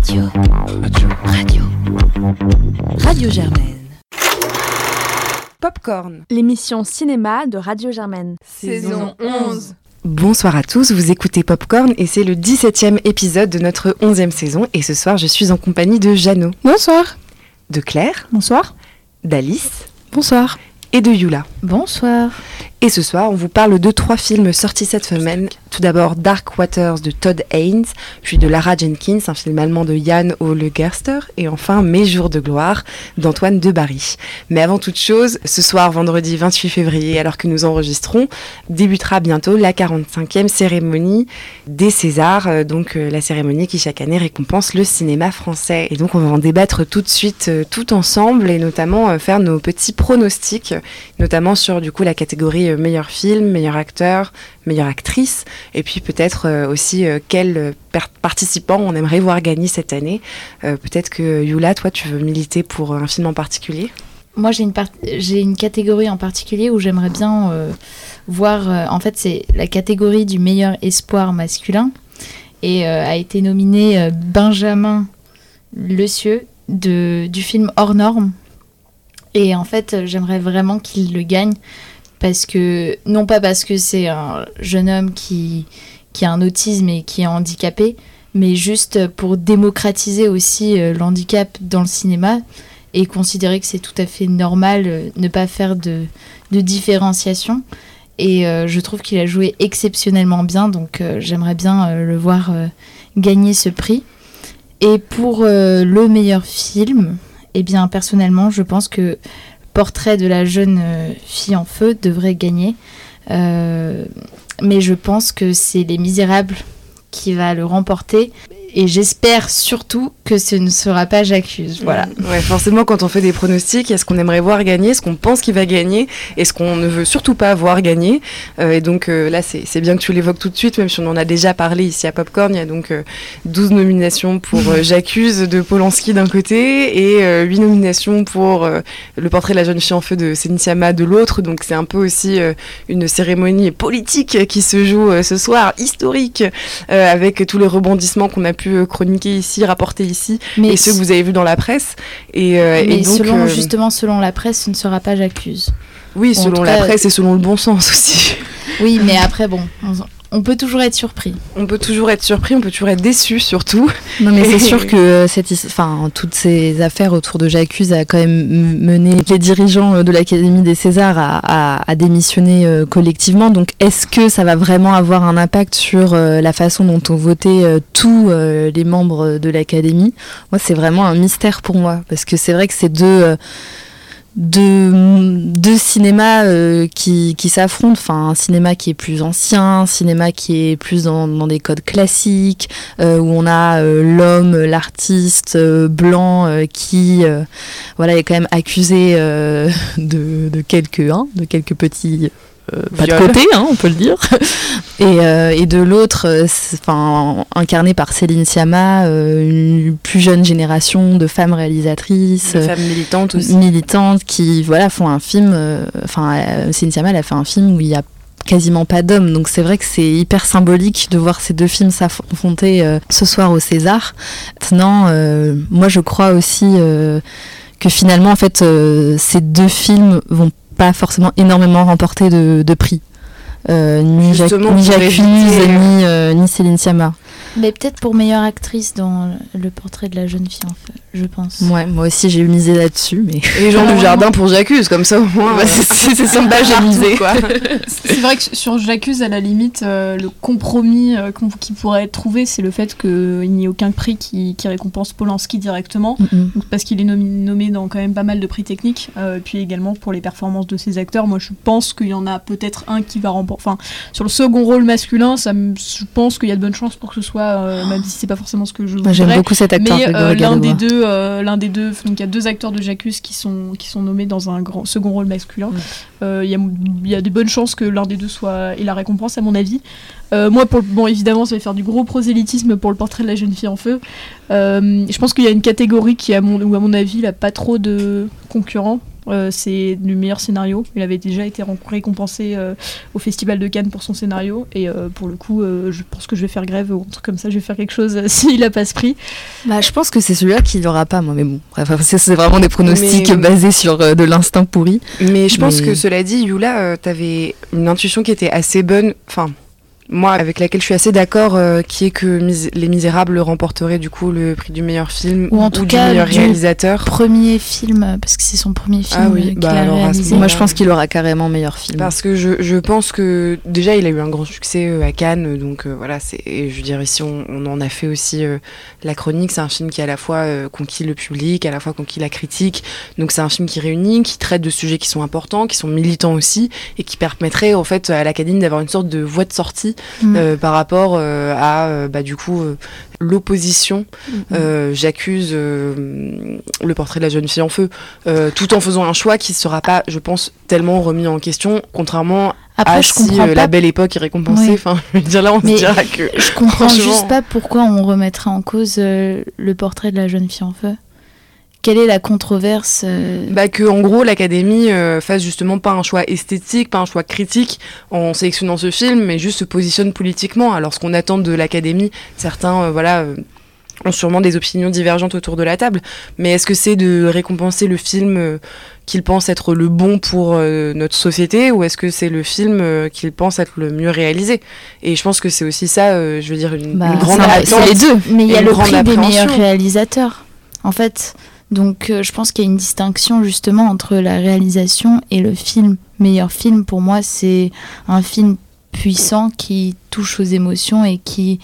Radio. Radio. Radio. Radio Germaine. Popcorn, l'émission cinéma de Radio Germaine. Saison 11. Bonsoir à tous, vous écoutez Popcorn et c'est le 17e épisode de notre 11e saison et ce soir je suis en compagnie de Jeannot, Bonsoir. de Claire, Bonsoir. d'Alice Bonsoir. et de Yula. Bonsoir. Et ce soir on vous parle de trois films sortis cette semaine. Tout d'abord Dark Waters de Todd Haynes, puis de Lara Jenkins, un film allemand de Jan Ole Gerster, et enfin Mes jours de gloire d'Antoine Debarry. Mais avant toute chose, ce soir vendredi 28 février, alors que nous enregistrons, débutera bientôt la 45e cérémonie des Césars, euh, donc euh, la cérémonie qui chaque année récompense le cinéma français. Et donc on va en débattre tout de suite, euh, tout ensemble, et notamment faire nos petits pronostics, notamment sur du coup la catégorie euh, meilleur film, meilleur acteur, meilleure actrice, et puis peut-être euh, aussi euh, quel participant on aimerait voir gagner cette année. Peut-être que Yula, toi tu veux militer pour un film en particulier? Moi, j'ai une, catégorie en particulier où j'aimerais bien voir. en fait, c'est la catégorie du meilleur espoir masculin. Et a été nominé Benjamin Le Cieux de, du film Hors Norme. Et en fait, j'aimerais vraiment qu'il le gagne. Parce que, non pas parce que c'est un jeune homme qui, qui a un autisme et qui est handicapé, mais juste pour démocratiser aussi euh, l'handicap dans le cinéma et considérer que c'est tout à fait normal euh, ne pas faire de, de différenciation. Et euh, je trouve qu'il a joué exceptionnellement bien, donc j'aimerais bien le voir gagner ce prix. Et pour le meilleur film, eh bien personnellement, je pense que Portrait de la jeune euh, fille en feu devrait gagner. Euh, mais je pense que c'est Les Misérables qui va le remporter. Et j'espère surtout que ce ne sera pas J'accuse. Voilà. Ouais, forcément, quand on fait des pronostics, il y a ce qu'on aimerait voir gagner, ce qu'on pense qu'il va gagner, et ce qu'on ne veut surtout pas voir gagner? Euh, et donc euh, là, c'est c'est bien que tu l'évoques tout de suite, même si on en a déjà parlé ici à Popcorn. Il y a donc euh, 12 nominations pour euh, J'accuse de Polanski d'un côté, et euh, 8 nominations pour euh, Le portrait de la jeune fille en feu de Sciamma de l'autre. Donc c'est un peu aussi euh, une cérémonie politique qui se joue euh, ce soir, historique, euh, avec tous les rebondissements qu'on a pu euh, chroniquer ici, rapporter ici Mais, et ceux que vous avez vus dans la presse. Et, euh, mais et donc, selon, euh, justement, selon la presse, ce ne sera pas J'accuse. oui, selon la presse et selon le bon sens aussi. Oui, mais après, bon, on, on peut toujours être surpris. On peut toujours être surpris, on peut toujours être déçu surtout. Non mais c'est sûr que euh, cette, enfin, toutes ces affaires autour de J'accuse a quand même mené les dirigeants euh, de l'Académie des Césars à, à- à démissionner euh, collectivement. Donc est-ce que ça va vraiment avoir un impact sur la façon dont ont voté tous les membres de l'Académie? Moi c'est vraiment un mystère pour moi parce que c'est vrai que c'est deux... deux, deux cinémas euh, qui, qui s'affrontent, enfin un cinéma qui est plus ancien, un cinéma qui est plus dans, des codes classiques, euh, où on a euh, l'homme, l'artiste blanc qui voilà, est quand même accusé de, de quelques, de quelques petits euh, pas de côté, hein, on peut le dire. Et, euh, et de l'autre, euh, enfin incarné par Céline Sciamma, euh, une plus jeune génération de femmes réalisatrices, Une euh, femme militante aussi. militantes qui voilà font un film. Enfin, euh, Céline Sciamma, elle a fait un film où il y a quasiment pas d'hommes. Donc c'est vrai que c'est hyper symbolique de voir ces deux films s'affronter euh, ce soir au César. Maintenant, euh, moi je crois aussi euh, que finalement en fait euh, ces deux films vont pas forcément énormément remporter de, de prix. Euh, ni Jacques- ni Jacques euh, ni, euh, ni Céline Sciamma. Mais peut-être pour meilleure actrice dans le portrait de la jeune fille en feu, je pense. Ouais, moi aussi j'ai misé là-dessus, mais Et Jean du Jardin pour J'accuse, comme ça au moins. Bah, c'est- bas, j'ai misé. C'est vrai que sur J'accuse, à la limite, euh, le compromis euh, qui pourrait être trouvé, c'est le fait qu'il n'y ait aucun prix qui, qui récompense Polanski directement. Donc, parce qu'il est nomi- nommé dans quand même pas mal de prix techniques, euh, puis également pour les performances de ses acteurs. Moi, je pense qu'il y en a peut-être un qui va remporter. Enfin, sur le second rôle masculin, ça je pense qu'il y a de bonnes chances pour que ce soit, euh, même si c'est pas forcément ce que je Moi, j'aime voudrais. beaucoup cet acteur. Mais euh, l'un des deux, euh, l'un des deux, donc il y a deux acteurs de J'accuse qui sont qui sont nommés dans un grand second rôle masculin. Mm. Il y, a, y a de bonnes chances que l'un des deux soit ait la récompense à mon avis. Moi, pour bon, évidemment, ça va faire du gros prosélytisme pour le portrait de la jeune fille en feu. Je pense qu'il y a une catégorie qui, à mon, où à mon avis, n'a pas trop de concurrents. Euh, c'est du meilleur scénario. Il avait déjà été récompensé euh, au Festival de Cannes pour son scénario. Et euh, pour le coup, euh, je pense que je vais faire grève ou un truc comme ça. Je vais faire quelque chose euh, s'il a pas ce prix. Bah, je pense que c'est celui-là qu'il n'y aura pas, moi. Mais bon, bref, c'est vraiment des pronostics Mais- basés sur euh, de l'instinct pourri. Mais je pense Mais- que cela dit, Yula, euh, t'avais une intuition qui était assez bonne. Enfin, moi, avec laquelle je suis assez d'accord, euh, qui est que Mis- Les Misérables remporteraient du coup le prix du meilleur film Ou en tout du cas, meilleur du réalisateur. Premier film, euh, parce que c'est son premier film Ah oui, euh, bah qu'il a alors, réalisé. Moi, je pense qu'il aura carrément meilleur film. Parce que je, je pense que déjà il a eu un grand succès euh, à Cannes, donc euh, voilà, c'est, et je veux dire ici on, on en a fait aussi euh, la chronique, c'est un film qui à la fois euh, conquis le public, à la fois conquis la critique, donc c'est un film qui réunit, qui traite de sujets qui sont importants, qui sont militants aussi, et qui permettrait en fait à l'Académie d'avoir une sorte de voie de sortie Mm. euh, par rapport euh, à euh, bah, du coup l'opposition. Euh, j'accuse le portrait de la jeune fille en feu, tout en faisant un choix qui sera pas, je pense, tellement remis en question, contrairement Après, à je si comprends euh, pas la belle époque est récompensée. Oui. Enfin, je veux dire là, on Mais- se dira que. Je comprends Franchement. juste pas pourquoi on remettrait en cause euh, le portrait de la jeune fille en feu. Quelle est la controverse euh, Bah que en gros l'Académie euh, fasse justement pas un choix esthétique, pas un choix critique en sélectionnant ce film, mais juste se positionne politiquement. Alors ce qu'on attend de l'Académie, certains euh, voilà euh, ont sûrement des opinions divergentes autour de la table, mais est-ce que c'est de récompenser le film qu'ils pensent être le bon pour notre société, ou est-ce que c'est le film qu'ils pensent être le mieux réalisé? Et je pense que c'est aussi ça, je veux dire une, Bah, une grande attente. les deux. Mais il y a le prix des meilleurs réalisateurs, en fait. Donc euh, je pense qu'il y a une distinction justement entre la réalisation et le film. Meilleur film, pour moi, c'est un film puissant qui touche aux émotions et qui...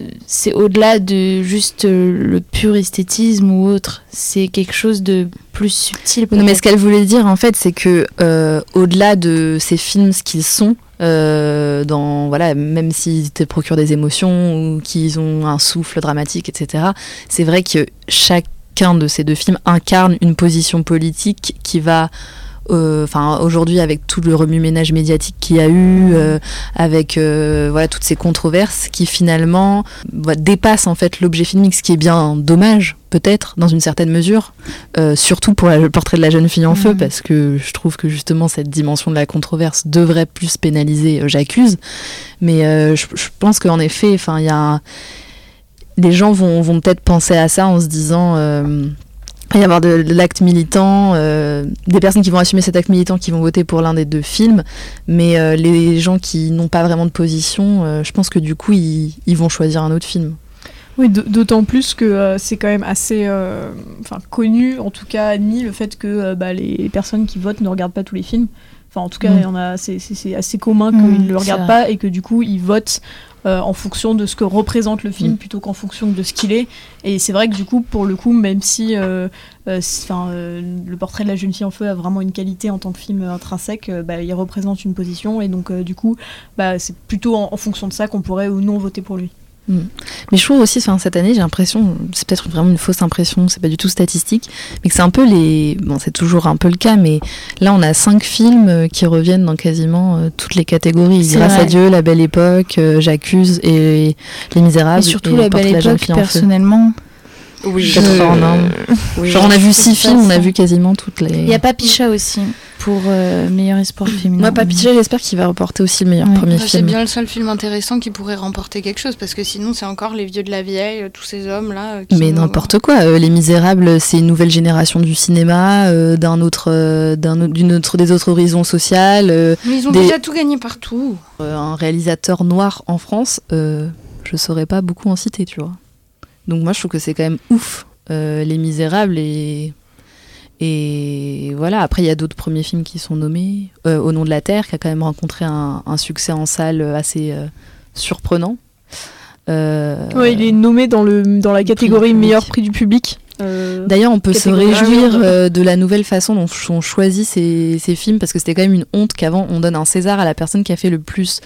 euh, C'est au-delà de juste euh, le pur esthétisme ou autre. C'est quelque chose de plus subtil. Non, mais ce qu'elle voulait dire, en fait, c'est que au-delà de ces films, ce qu'ils sont, euh, dans voilà, même s'ils te procurent des émotions ou qu'ils ont un souffle dramatique, etc. C'est vrai que chacun de ces deux films incarne une position politique qui va euh, enfin aujourd'hui avec tout le remue-ménage médiatique qu'il y a eu, euh, avec euh, voilà toutes ces controverses qui finalement voilà, dépassent en fait l'objet filmique, ce qui est bien dommage peut-être dans une certaine mesure, surtout pour la- le portrait de la jeune fille en feu, Mhm. parce que je trouve que justement cette dimension de la controverse devrait plus pénaliser. J'accuse, mais je, je pense qu'en effet, enfin il y a un- les gens vont, vont peut-être penser à ça en se disant euh, il va y avoir de, de l'acte militant, euh, des personnes qui vont assumer cet acte militant qui vont voter pour l'un des deux films, mais euh, les gens qui n'ont pas vraiment de position, euh, je pense que du coup ils, ils vont choisir un autre film. Oui, d'autant plus que euh, c'est quand même assez euh, enfin, connu, en tout cas admis, le fait que euh, bah, les personnes qui votent ne regardent pas tous les films. Enfin, en tout cas, Mm. il y en a, c'est, assez commun Mm, qu'ils ne le regardent pas et que du coup, ils votent euh, en fonction de ce que représente le film Mm. plutôt qu'en fonction de ce qu'il est. Et c'est vrai que du coup, pour le coup, même si euh, euh, le portrait de la jeune fille en feu a vraiment une qualité en tant que film intrinsèque, bah, il représente une position et donc du coup, bah, c'est plutôt en, en fonction de ça qu'on pourrait ou non voter pour lui. Mais je trouve aussi, enfin, cette année, j'ai l'impression, c'est peut-être vraiment une fausse impression, c'est pas du tout statistique, mais que c'est un peu les. Bon, c'est toujours un peu le cas, mais là, on a cinq films euh, qui reviennent dans quasiment euh, toutes les catégories. Grâce vrai. à Dieu, La Belle Époque, euh, J'accuse et Les Misérables. Et surtout et la belle époque, fille en feu. Oui, Quatre heures en un. oui, Genre, on a vu je six films, on a vu quasiment toutes les. Il y a Papicha aussi pour euh, meilleur espoir féminin. Moi, Papicha, j'espère qu'il va reporter aussi le meilleur Ouais. premier Bah, c'est film. bien le seul film intéressant qui pourrait remporter quelque chose parce que sinon c'est encore les vieux de la vieille, euh, tous ces hommes là. Mais n'importe quoi. euh, Les Misérables, c'est une nouvelle génération du cinéma, euh, d'un autre, euh, d'un autre- d'une autre, des autres horizons sociales. euh, Mais ils ont des- déjà tout gagné partout. Euh, un réalisateur noir en France, euh, je saurais pas beaucoup en citer, tu vois. Donc moi, je trouve que c'est quand même ouf, euh, Les Misérables et et voilà. Après, il y a d'autres premiers films qui sont nommés, Euh, Au nom de la terre, qui a quand même rencontré un, un succès en salle assez euh, surprenant. Ouais, il est nommé dans, le, dans la catégorie meilleur prix du public. Euh, D'ailleurs, on peut se réjouir euh, de la nouvelle façon dont sont choisis ces, ces films, parce que c'était quand même une honte qu'avant on donne un César à la personne qui a fait le plus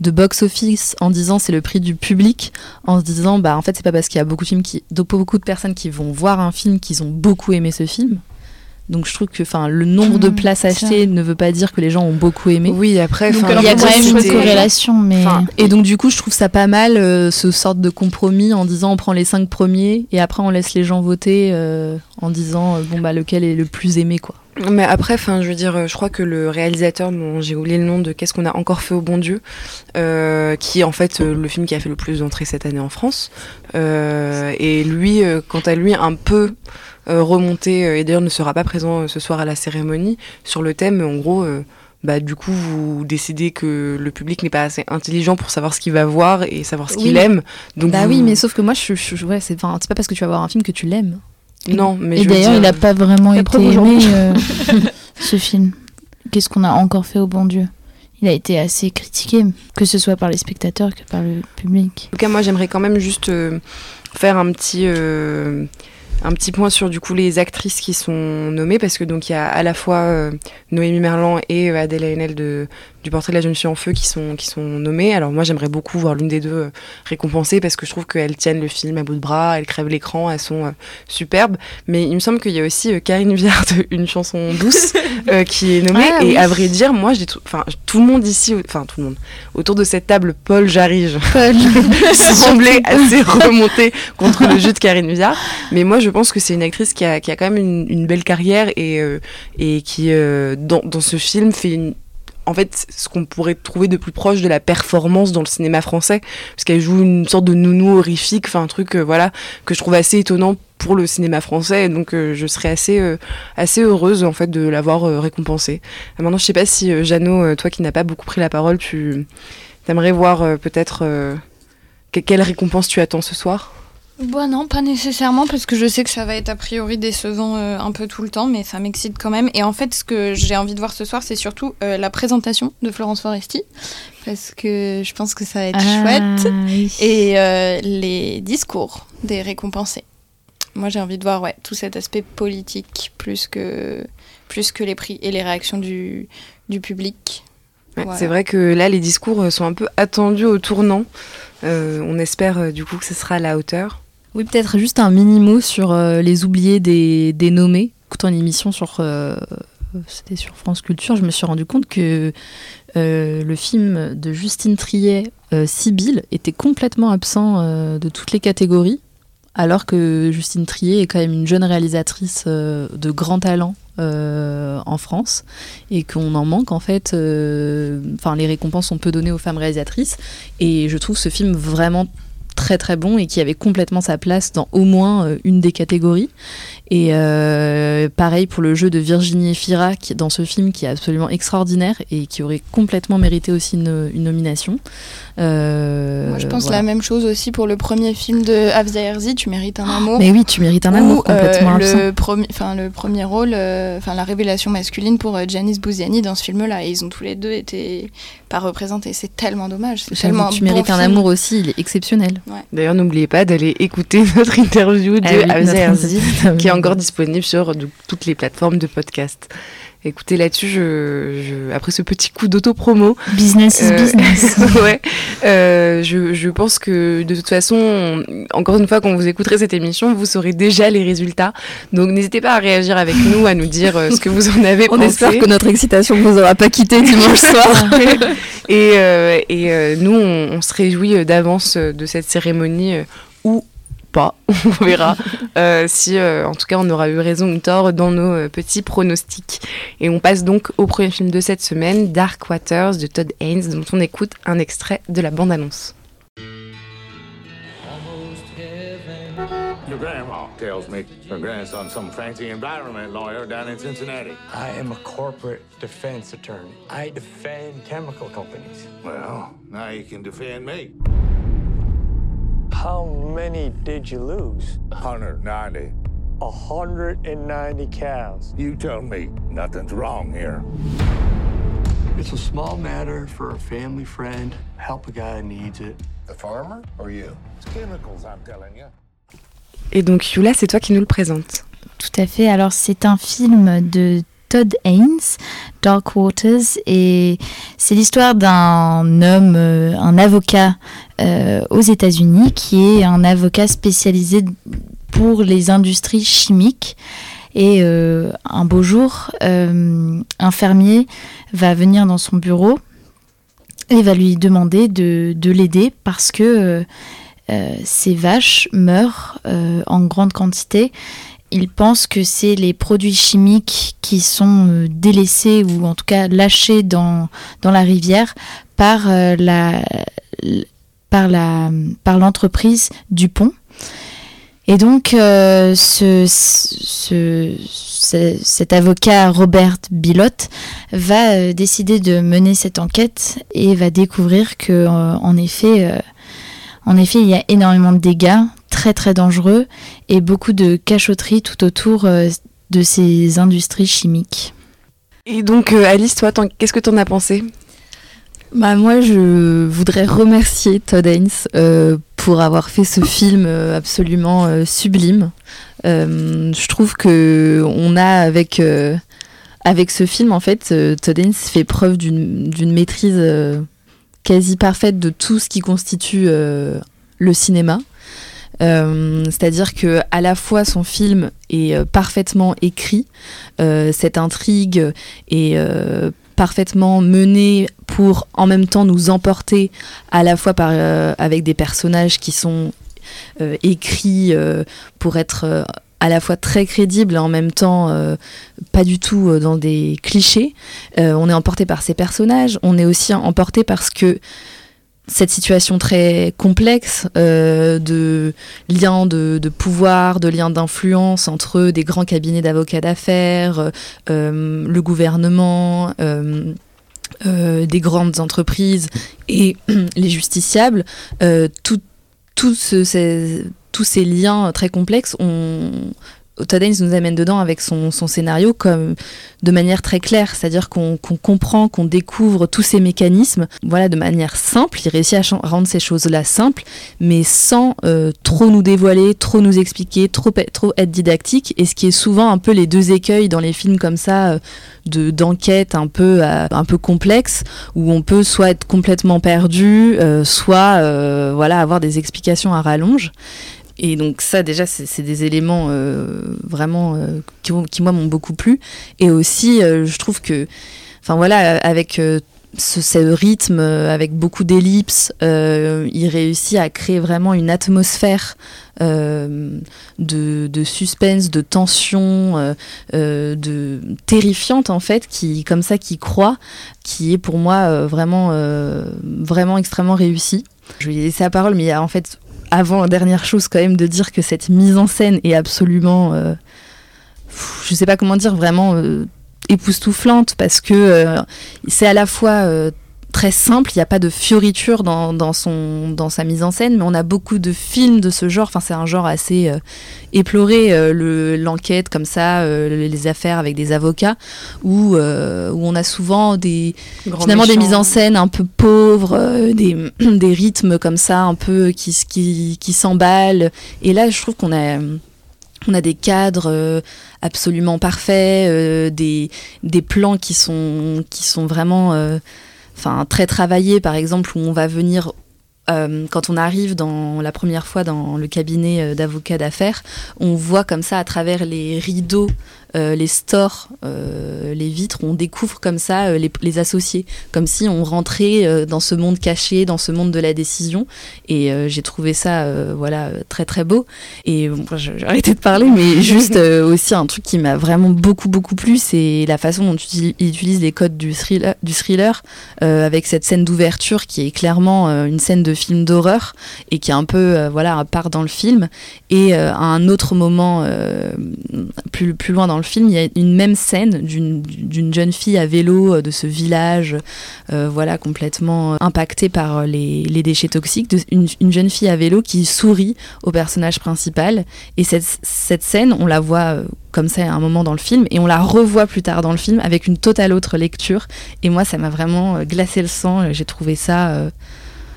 de box-office en disant c'est le prix du public, en se disant bah en fait c'est pas parce qu'il y a beaucoup de films qui, beaucoup de personnes qui vont voir un film qu'ils ont beaucoup aimé ce film. Donc je trouve que enfin le nombre de Mmh, places ça. achetées ne veut pas dire que les gens ont beaucoup aimé. Oui, après, Donc, enfin, alors, Il y a quand même une corrélation, mais et donc du coup, je trouve ça pas mal euh, ce sorte de compromis en disant on prend les cinq premiers et après on laisse les gens voter euh, en disant euh, bon bah lequel est le plus aimé quoi. Mais après, enfin, je veux dire, je crois que le réalisateur, dont j'ai oublié le nom de Qu'est-ce qu'on a encore fait au bon Dieu, euh, qui est en fait euh, le film qui a fait le plus d'entrées cette année en France, euh, et lui, euh, quant à lui, un peu euh, remonté, euh, et d'ailleurs ne sera pas présent euh, ce soir à la cérémonie, sur le thème, en gros. bah, du coup, vous décidez que le public n'est pas assez intelligent pour savoir ce qu'il va voir et savoir ce qu'il aime. Donc Bah vous- oui, mais sauf que moi, je, je- ouais, c'est pas parce que tu vas voir un film que tu l'aimes. non, mais et d'ailleurs, dire- il n'a pas vraiment été aimé euh, ce film. Qu'est-ce qu'on a encore fait au bon Dieu? Il a été assez critiqué, que ce soit par les spectateurs que par le public. En tout cas, moi, j'aimerais quand même juste euh, faire un petit, euh, un petit point sur du coup les actrices qui sont nommées parce que donc il y a à la fois euh, Noémie Merlan et euh, Adèle Haenel de du portrait de la jeune fille en feu qui sont qui sont nommées. Alors moi, j'aimerais beaucoup voir l'une des deux euh, récompensée parce que je trouve qu'elles tiennent le film à bout de bras, elles crèvent l'écran, elles sont euh, superbes. Mais il me semble qu'il y a aussi euh, Karine Viard Une chanson douce euh, qui est nommée Ah, et oui. à vrai dire, moi, j'ai tout, enfin tout le monde ici, enfin tout le monde autour de cette table, Paul Jarige semblait assez remonté contre le jeu de Karine Viard. Mais moi, je pense que c'est une actrice qui a, qui a quand même une, une belle carrière et, et qui, dans, dans ce film, fait une, en fait, ce qu'on pourrait trouver de plus proche de la performance dans le cinéma français, parce qu'elle joue une sorte de nounou horrifique, enfin un truc, euh, voilà, que je trouve assez étonnant pour le cinéma français, et donc euh, je serais assez, euh, assez heureuse en fait de l'avoir récompensée. Maintenant, je sais pas si Jeannot, toi qui n'as pas beaucoup pris la parole, tu aimerais voir peut-être que- quelle récompense tu attends ce soir? Bah non, pas nécessairement, parce que je sais que ça va être a priori décevant euh, un peu tout le temps, mais ça m'excite quand même. Et en fait, ce que j'ai envie de voir ce soir, c'est surtout euh, la présentation de Florence Foresti, parce que je pense que ça va être chouette. oui. Et euh, les discours des récompensés. Moi, j'ai envie de voir ouais, tout cet aspect politique plus que, plus que les prix et les réactions du, du public. Ouais, Voilà. C'est vrai que là, les discours sont un peu attendus au tournant. Euh, on espère euh, du coup que ce sera à la hauteur. Oui, peut-être juste un mini mot sur euh, les oubliés des, nommés. Écoutant une émission sur, euh, c'était sur France Culture, je me suis rendu compte que euh, le film de Justine Triet, Sibylle, était complètement absent de toutes les catégories, alors que Justine Triet est quand même une jeune réalisatrice de grand talent. en France et qu'on en manque en fait enfin les récompenses sont peu données aux femmes réalisatrices et je trouve ce film vraiment très très bon et qui avait complètement sa place dans au moins euh, une des catégories. Et euh, pareil pour le jeu de Virginie Efira qui dans ce film qui est absolument extraordinaire et qui aurait complètement mérité aussi une, une nomination. Euh, Moi, je pense voilà. la même chose aussi pour le premier film de Afza Herzi, Tu mérites un amour. Mais oui, tu mérites un amour Ou, euh, complètement absent. le, premier, enfin, le premier rôle, euh, enfin la révélation masculine pour euh, Janice Bouziani dans ce film-là. Et ils ont tous les deux été pas représentés. C'est tellement dommage. C'est tellement tu bon mérites un amour aussi, il est exceptionnel. D'ailleurs, n'oubliez pas d'aller écouter notre interview de Ah oui, qui est encore disponible sur toutes les plateformes de podcast. Écoutez, là-dessus, je, je- après ce petit coup d'auto-promo, Business is Euh, business. ouais. Euh, je, je pense que de toute façon, on- encore une fois, quand vous écouterez cette émission, vous saurez déjà les résultats. Donc n'hésitez pas à réagir avec nous, à nous dire euh, ce que vous en avez On pensé. espère que notre excitation ne vous aura pas quitté dimanche soir. et et nous, on, on se réjouit d'avance de cette cérémonie ou pas, on verra euh, si euh, en tout cas on aura eu raison ou tort dans nos euh, petits pronostics. Et on passe donc au premier film de cette semaine, Dark Waters de Todd Haynes, dont on écoute un extrait de la bande-annonce. Your grandma tells me her grandson's some fancy environment lawyer down in Cincinnati. I am a corporate defense attorney. I defend chemical companies. Well, now you can defend me. How many did you lose? 190. 190 cows. You tell me nothing's wrong here. It's a small matter for a family friend. Help a guy who needs it. The farmer or you? It's chemicals, I'm telling you. Et donc Yula, c'est toi qui nous le présente. Tout à fait. Alors, c'est un film de Todd Haynes, Dark Waters, et c'est l'histoire d'un homme, euh, un avocat euh, aux États-Unis, qui est un avocat spécialisé pour les industries chimiques. Et euh, un beau jour, euh, un fermier va venir dans son bureau et va lui demander de, de l'aider parce que ses vaches meurent en grande quantité. Il pense que c'est les produits chimiques qui sont délaissés ou en tout cas lâchés dans, la rivière par la par la par l'entreprise Dupont. Et donc euh, ce, ce- ce- cet avocat Robert Bilotte va euh, décider de mener cette enquête et va découvrir que euh, en effet en effet il y a énormément de dégâts très très dangereux et beaucoup de cachotterie tout autour de ces industries chimiques. Et donc, Alice, toi, qu'est-ce que t'en as pensé? Bah moi je voudrais remercier Todd Haynes euh, pour avoir fait ce film euh, absolument euh, sublime. Je trouve que on a avec avec ce film en fait Todd Haynes fait preuve d'une maîtrise quasi parfaite de tout ce qui constitue le cinéma. C'est-à-dire que à la fois son film est parfaitement écrit, cette intrigue est parfaitement menée pour en même temps nous emporter à la fois par, euh, avec des personnages qui sont euh, écrits euh, pour être à la fois très crédibles et en même temps pas du tout dans des clichés. On est emporté par ces personnages, on est aussi emporté parce que cette situation très complexe euh, de liens de, pouvoir, de liens d'influence entre des grands cabinets d'avocats d'affaires, euh, le gouvernement, euh, des grandes entreprises et les justiciables, tous ces liens très complexes, on, Todd Haynes nous amène dedans avec son, scénario comme de manière très claire, c'est-à-dire qu'on comprend, qu'on découvre tous ces mécanismes, voilà, de manière simple. Il réussit à rendre ces choses-là simples, mais sans euh, trop nous dévoiler, trop nous expliquer, trop, trop être didactique. Et ce qui est souvent un peu les deux écueils dans les films comme ça, euh, de d'enquête un peu euh, un peu complexe, où on peut soit être complètement perdu, euh, soit voilà avoir des explications à rallonge. Et donc ça déjà c'est des éléments euh, vraiment euh, qui, moi m'ont beaucoup plu. Et aussi euh, je trouve que, enfin voilà, avec ce, rythme, avec beaucoup d'ellipses, il réussit à créer vraiment une atmosphère de, suspense, de tension, de terrifiante en fait, qui comme ça qui croit, qui est pour moi vraiment vraiment extrêmement réussi. Je lui laisser la parole, mais il y a en fait avant dernière chose quand même de dire que cette mise en scène est absolument, euh, je sais pas comment dire, vraiment euh, époustouflante parce que euh, c'est à la fois euh, très simple, il n'y a pas de fioriture dans, dans, son, dans sa mise en scène, mais on a beaucoup de films de ce genre, enfin c'est un genre assez euh, éploré, euh, le- l'enquête comme ça, euh, les affaires avec des avocats, où, où on a souvent des, Grand finalement des mises en scène un peu pauvres, des, des rythmes comme ça un peu qui, qui, qui s'emballent. Et là, je trouve qu'on a, on a des cadres absolument parfaits, des, des plans qui sont, qui sont vraiment enfin, très travaillés, par exemple, où on va venir. euh, quand on arrive dans la première fois dans le cabinet euh, d'avocats d'affaires, on voit comme ça à travers les rideaux, les stores, euh, les vitres, on découvre comme ça euh, les, les associés, comme si on rentrait euh, dans ce monde caché, dans ce monde de la décision. Et euh, j'ai trouvé ça, euh, voilà, euh, très très beau. Et bon, j'ai arrêté de parler, mais juste euh, aussi un truc qui m'a vraiment beaucoup beaucoup plu, c'est la façon dont il il utilise les codes du thriller, du thriller euh, avec cette scène d'ouverture qui est clairement euh, une scène de film d'horreur et qui est un peu, euh, voilà, à part dans le film. Et euh, à un autre moment, euh, plus, plus loin dans le film, il y a une même scène d'une jeune fille à vélo euh, de ce village, euh, voilà, complètement euh, impactée par les, déchets toxiques, de, une, une jeune fille à vélo qui sourit au personnage principal. Et cette, scène, on la voit comme ça à un moment dans le film, et on la revoit plus tard dans le film avec une totale autre lecture. Et moi, ça m'a vraiment glacé le sang. J'ai trouvé ça...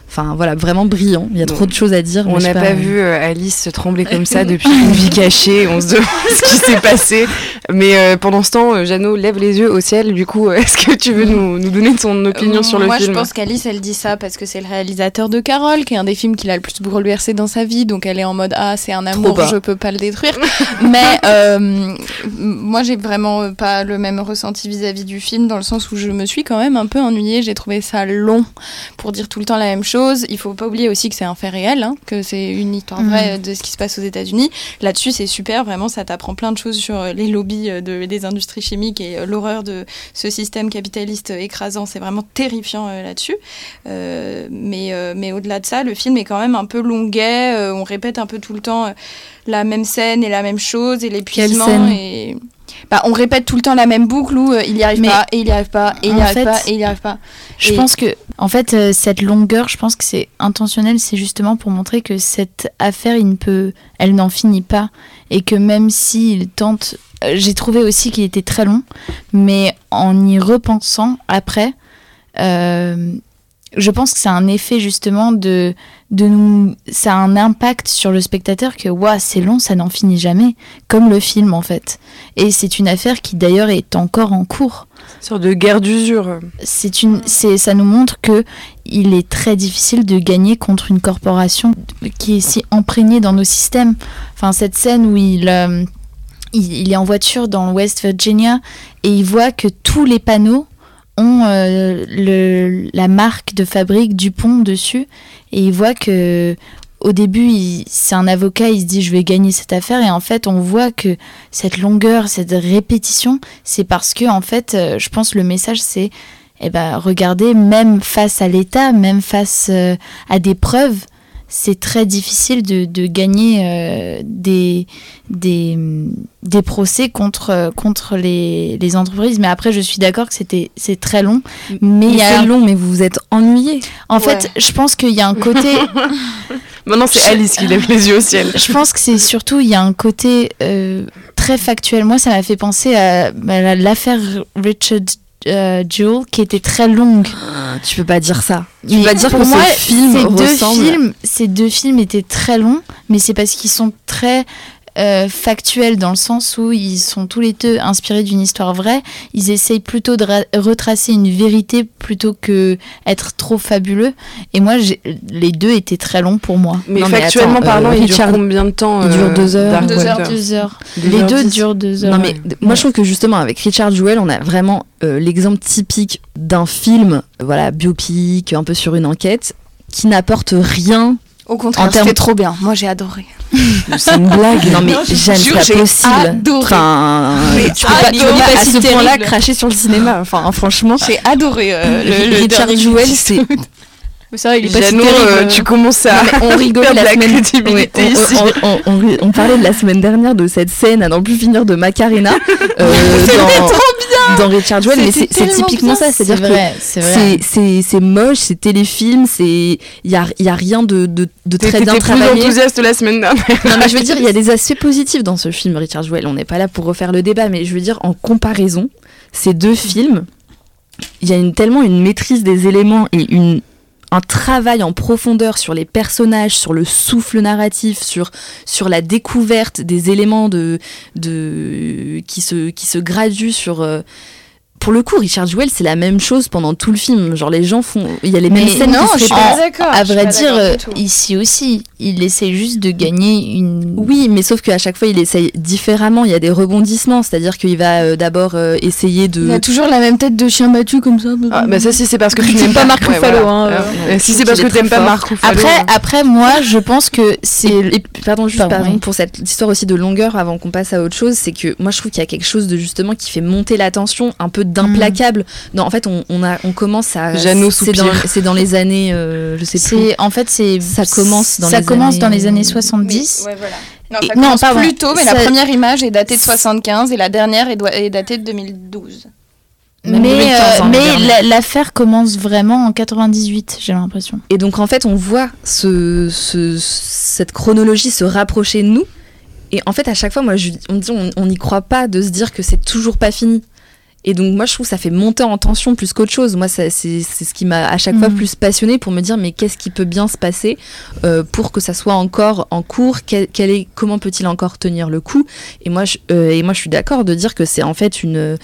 Enfin voilà, vraiment brillant. Il y a trop de choses à dire. On n'a pas, vu euh, Alice se trembler comme ça depuis une vie cachée. On se demande ce qui s'est passé. Mais euh, pendant ce temps, euh, Jeannot lève les yeux au ciel. Du coup, est-ce que tu veux nous, nous donner ton opinion Euh, sur le moi, film je pense qu'Alice, elle dit ça parce que c'est le réalisateur de Carole, qui est un des films qu'il a le plus bouleversé dans sa vie. Donc elle est en mode Ah, c'est un amour, je peux pas le détruire. Mais euh, moi, j'ai vraiment pas le même ressenti vis-à-vis du film, dans le sens où je me suis quand même un peu ennuyée. J'ai trouvé ça long pour dire tout le temps la même chose. Il faut pas oublier aussi que c'est un fait réel, hein, que c'est une histoire vraie de ce qui se passe aux États-Unis. Là-dessus, c'est super. Vraiment, ça t'apprend plein de choses sur euh, les lobbies euh, de, des industries chimiques et euh, l'horreur de ce système capitaliste écrasant. C'est vraiment terrifiant euh, là-dessus. Euh, mais mais au-delà de ça, le film est quand même un peu longuet. on répète un peu tout le temps la même scène et la même chose et l'épuisement. et... Bah, on répète tout le temps la même boucle où euh, il y arrive pas, et il y arrive pas, et il y en arrive pas, et il y arrive pas. Je pense que, en fait, euh, cette longueur, je pense que c'est intentionnel, c'est justement pour montrer que cette affaire, il ne peut, elle n'en finit pas, et que même s'il tente, euh, j'ai trouvé aussi qu'il était très long, mais en y repensant après, je pense que c'est un effet justement de, de nous, ça a un impact sur le spectateur que waouh c'est long, ça n'en finit jamais, comme le film en fait. Et c'est une affaire qui d'ailleurs est encore en cours Sur de guerre d'usure. c'est une c'est ça nous montre que il est très difficile de gagner contre une corporation qui est si imprégnée dans nos systèmes enfin cette scène où il euh, il, il est en voiture dans West Virginia et il voit que tous les panneaux ont euh, la marque de fabrique Dupont dessus. Et il voit que au début, c'est un avocat, il se dit je vais gagner cette affaire. Et en fait, on voit que cette longueur, cette répétition, c'est parce que en fait, euh, je pense le message c'est eh ben regardez, même face à l'État, même face euh, à des preuves, c'est très difficile de, de gagner euh, des, des, des procès contre, euh, contre les, les entreprises. Mais après, je suis d'accord que c'était c'est très long. Mais il y a c'est un- long, mais vous vous êtes ennuyé. en fait, je pense qu'il y a un côté. Maintenant, c'est Je- Alice qui lève les yeux au ciel. Je pense que c'est surtout, il y a un côté euh, très factuel. Moi, ça m'a fait penser à, à la- l'affaire Richard euh, qui était très longue. Tu peux pas dire ça. Tu Mais peux pas dire pour que moi, ces deux films, ces deux films étaient très longs, mais c'est parce qu'ils sont très euh, factuels dans le sens où ils sont tous les deux inspirés d'une histoire vraie. Ils essayent plutôt de ra- retracer une vérité plutôt que être trop fabuleux. Et moi, les deux étaient très longs pour moi. Mais Non, mais factuellement attends, parlant, euh, il Richard- dure combien de temps il dure euh, deux heures. Deux heures, Deux heures. Deux Les heures deux dix. durent deux heures. Non mais ouais. moi je trouve que justement avec Richard Jewell on a vraiment euh, l'exemple typique d'un film voilà biopic un peu sur une enquête qui n'apporte rien Au contraire, En termes- c'était trop bien. Moi, j'ai adoré. c'est une blague non mais Non, je Jeanne jure, c'est j'ai pas possible adoré. enfin Mais tu peux pas, tu peux adoré, pas à c'est ce point-là terrible. cracher sur le cinéma enfin franchement J'ai adoré euh, le, le Richard Jewell c'est Mais c'est vrai, il est pas si terrible. euh, tu commences à Non, on rigolait la la semaine crédibilité Ouais, on, parlait de la semaine dernière de cette scène à n'en plus finir de Macarena euh, dans, dans Richard Jewell, mais c'est typiquement ça, c'est c'est-à-dire que c'est moche, c'est téléfilm, c'est il y a y a rien de de, de très bien T'étais plus travaillé. enthousiaste la semaine dernière. Non mais je veux dire, il y a des aspects positifs dans ce film Richard Jewell. On n'est pas là pour refaire le débat, mais je veux dire en comparaison, ces deux films, il y a une, tellement une maîtrise des éléments et une un travail en profondeur sur les personnages, sur le souffle narratif, sur la découverte des éléments de de qui se qui se graduent sur euh, pour le coup, Richard Jewell, c'est la même chose pendant tout le film. Genre, les gens font. Il y a les mêmes Mais scènes non, qui je suis pas d'accord. À vrai dire, euh, ici aussi, il essaie juste de gagner une. Oui, mais sauf qu'à chaque fois, il essaye différemment. Il y a des rebondissements, c'est-à-dire qu'il va euh, d'abord euh, essayer de. Il a toujours la même tête de chien battu comme ça. Ah, bah ça, si c'est parce que tu n'aimes pas Marc Ouais, Ruffalo, voilà. hein, Euh, euh, Si c'est parce que t'aimes très pas. Marc Ruffalo. Après, après, moi, je pense que c'est. Pardon, juste Pardon, pardon, oui. pour cette histoire aussi de longueur avant qu'on passe à autre chose, c'est que moi je trouve qu'il y a quelque chose de justement qui fait monter la tension, un peu d'implacable. Non, en fait, on, on a, on commence à. Jeannot c'est dans, soupire. c'est dans les années, euh, je sais plus. C'est en fait c'est Ça commence dans ça les commence années- dans les années 70. Ouais, voilà. Non, ça non, commence plus tôt, mais Ça- la première image est datée de 75 et la dernière est, datée de 2012. Même mais 2015, euh, hein, mais l'affaire commence vraiment en 98, j'ai l'impression. Et donc en fait, on voit ce, ce- cette chronologie se rapprocher de nous. Et en fait, à chaque fois, moi, je, on me dit, on on n'y croit pas de se dire que c'est toujours pas fini. Et donc moi je trouve que ça fait monter en tension plus qu'autre chose. Moi c'est ce qui m'a à chaque fois Mhm. plus passionné pour me dire mais qu'est-ce qui peut bien se passer euh, pour que ça soit encore en cours? Quel, quel est, Comment peut-il encore tenir le coup? Et moi je, euh, et moi je suis d'accord de dire que c'est en fait une,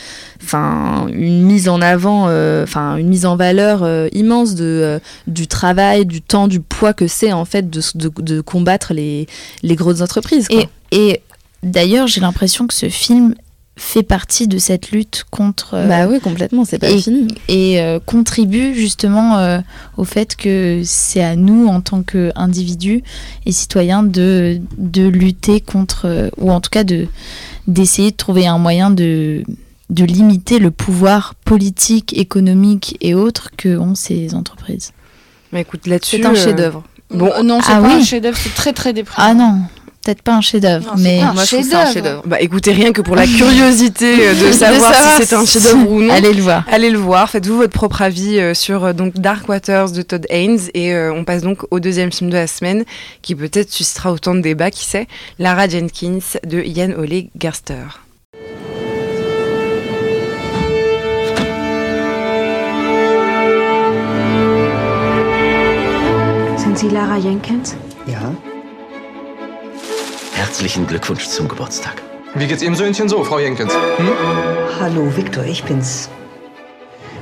enfin une mise en avant, euh, enfin une mise en valeur immense de du travail, du temps, du poids que c'est en fait de, de, de combattre les les grosses entreprises. quoi. Et, et d'ailleurs, j'ai l'impression que ce film fait partie de cette lutte contre euh, bah oui complètement c'est pas et- fini. et euh, contribue justement euh, au fait que c'est à nous en tant qu'individus et citoyens de, de lutter contre euh, ou en tout cas de d'essayer de trouver un moyen de de limiter le pouvoir politique, économique et autres que ont ces entreprises. Bah, écoute, là-dessus. C'est un euh, chef-d'œuvre. Bon, Euh, non, c'est Ah pas un oui. chef-d'œuvre, c'est très très déprimant. Ah non, peut-être pas un chef-d'œuvre, mais un Moi, je chef-d'œuvre. Bah écoutez, rien que pour la curiosité euh, de De savoir si c'est un chef-d'œuvre ou non. allez le voir. Allez le voir, faites-vous votre propre avis euh, sur euh, donc Dark Waters de Todd Haynes et euh, on passe donc au deuxième film de la semaine qui peut-être suscitera autant de débats, qui sait, Lara Jenkins de Ian Ole Gerster. Sind Sie Lara Jenkins? Ja. Herzlichen Glückwunsch zum Geburtstag. Wie geht's Ihrem Söhnchen so, Frau Jenkins? Hm? Hallo, Victor, ich bin's.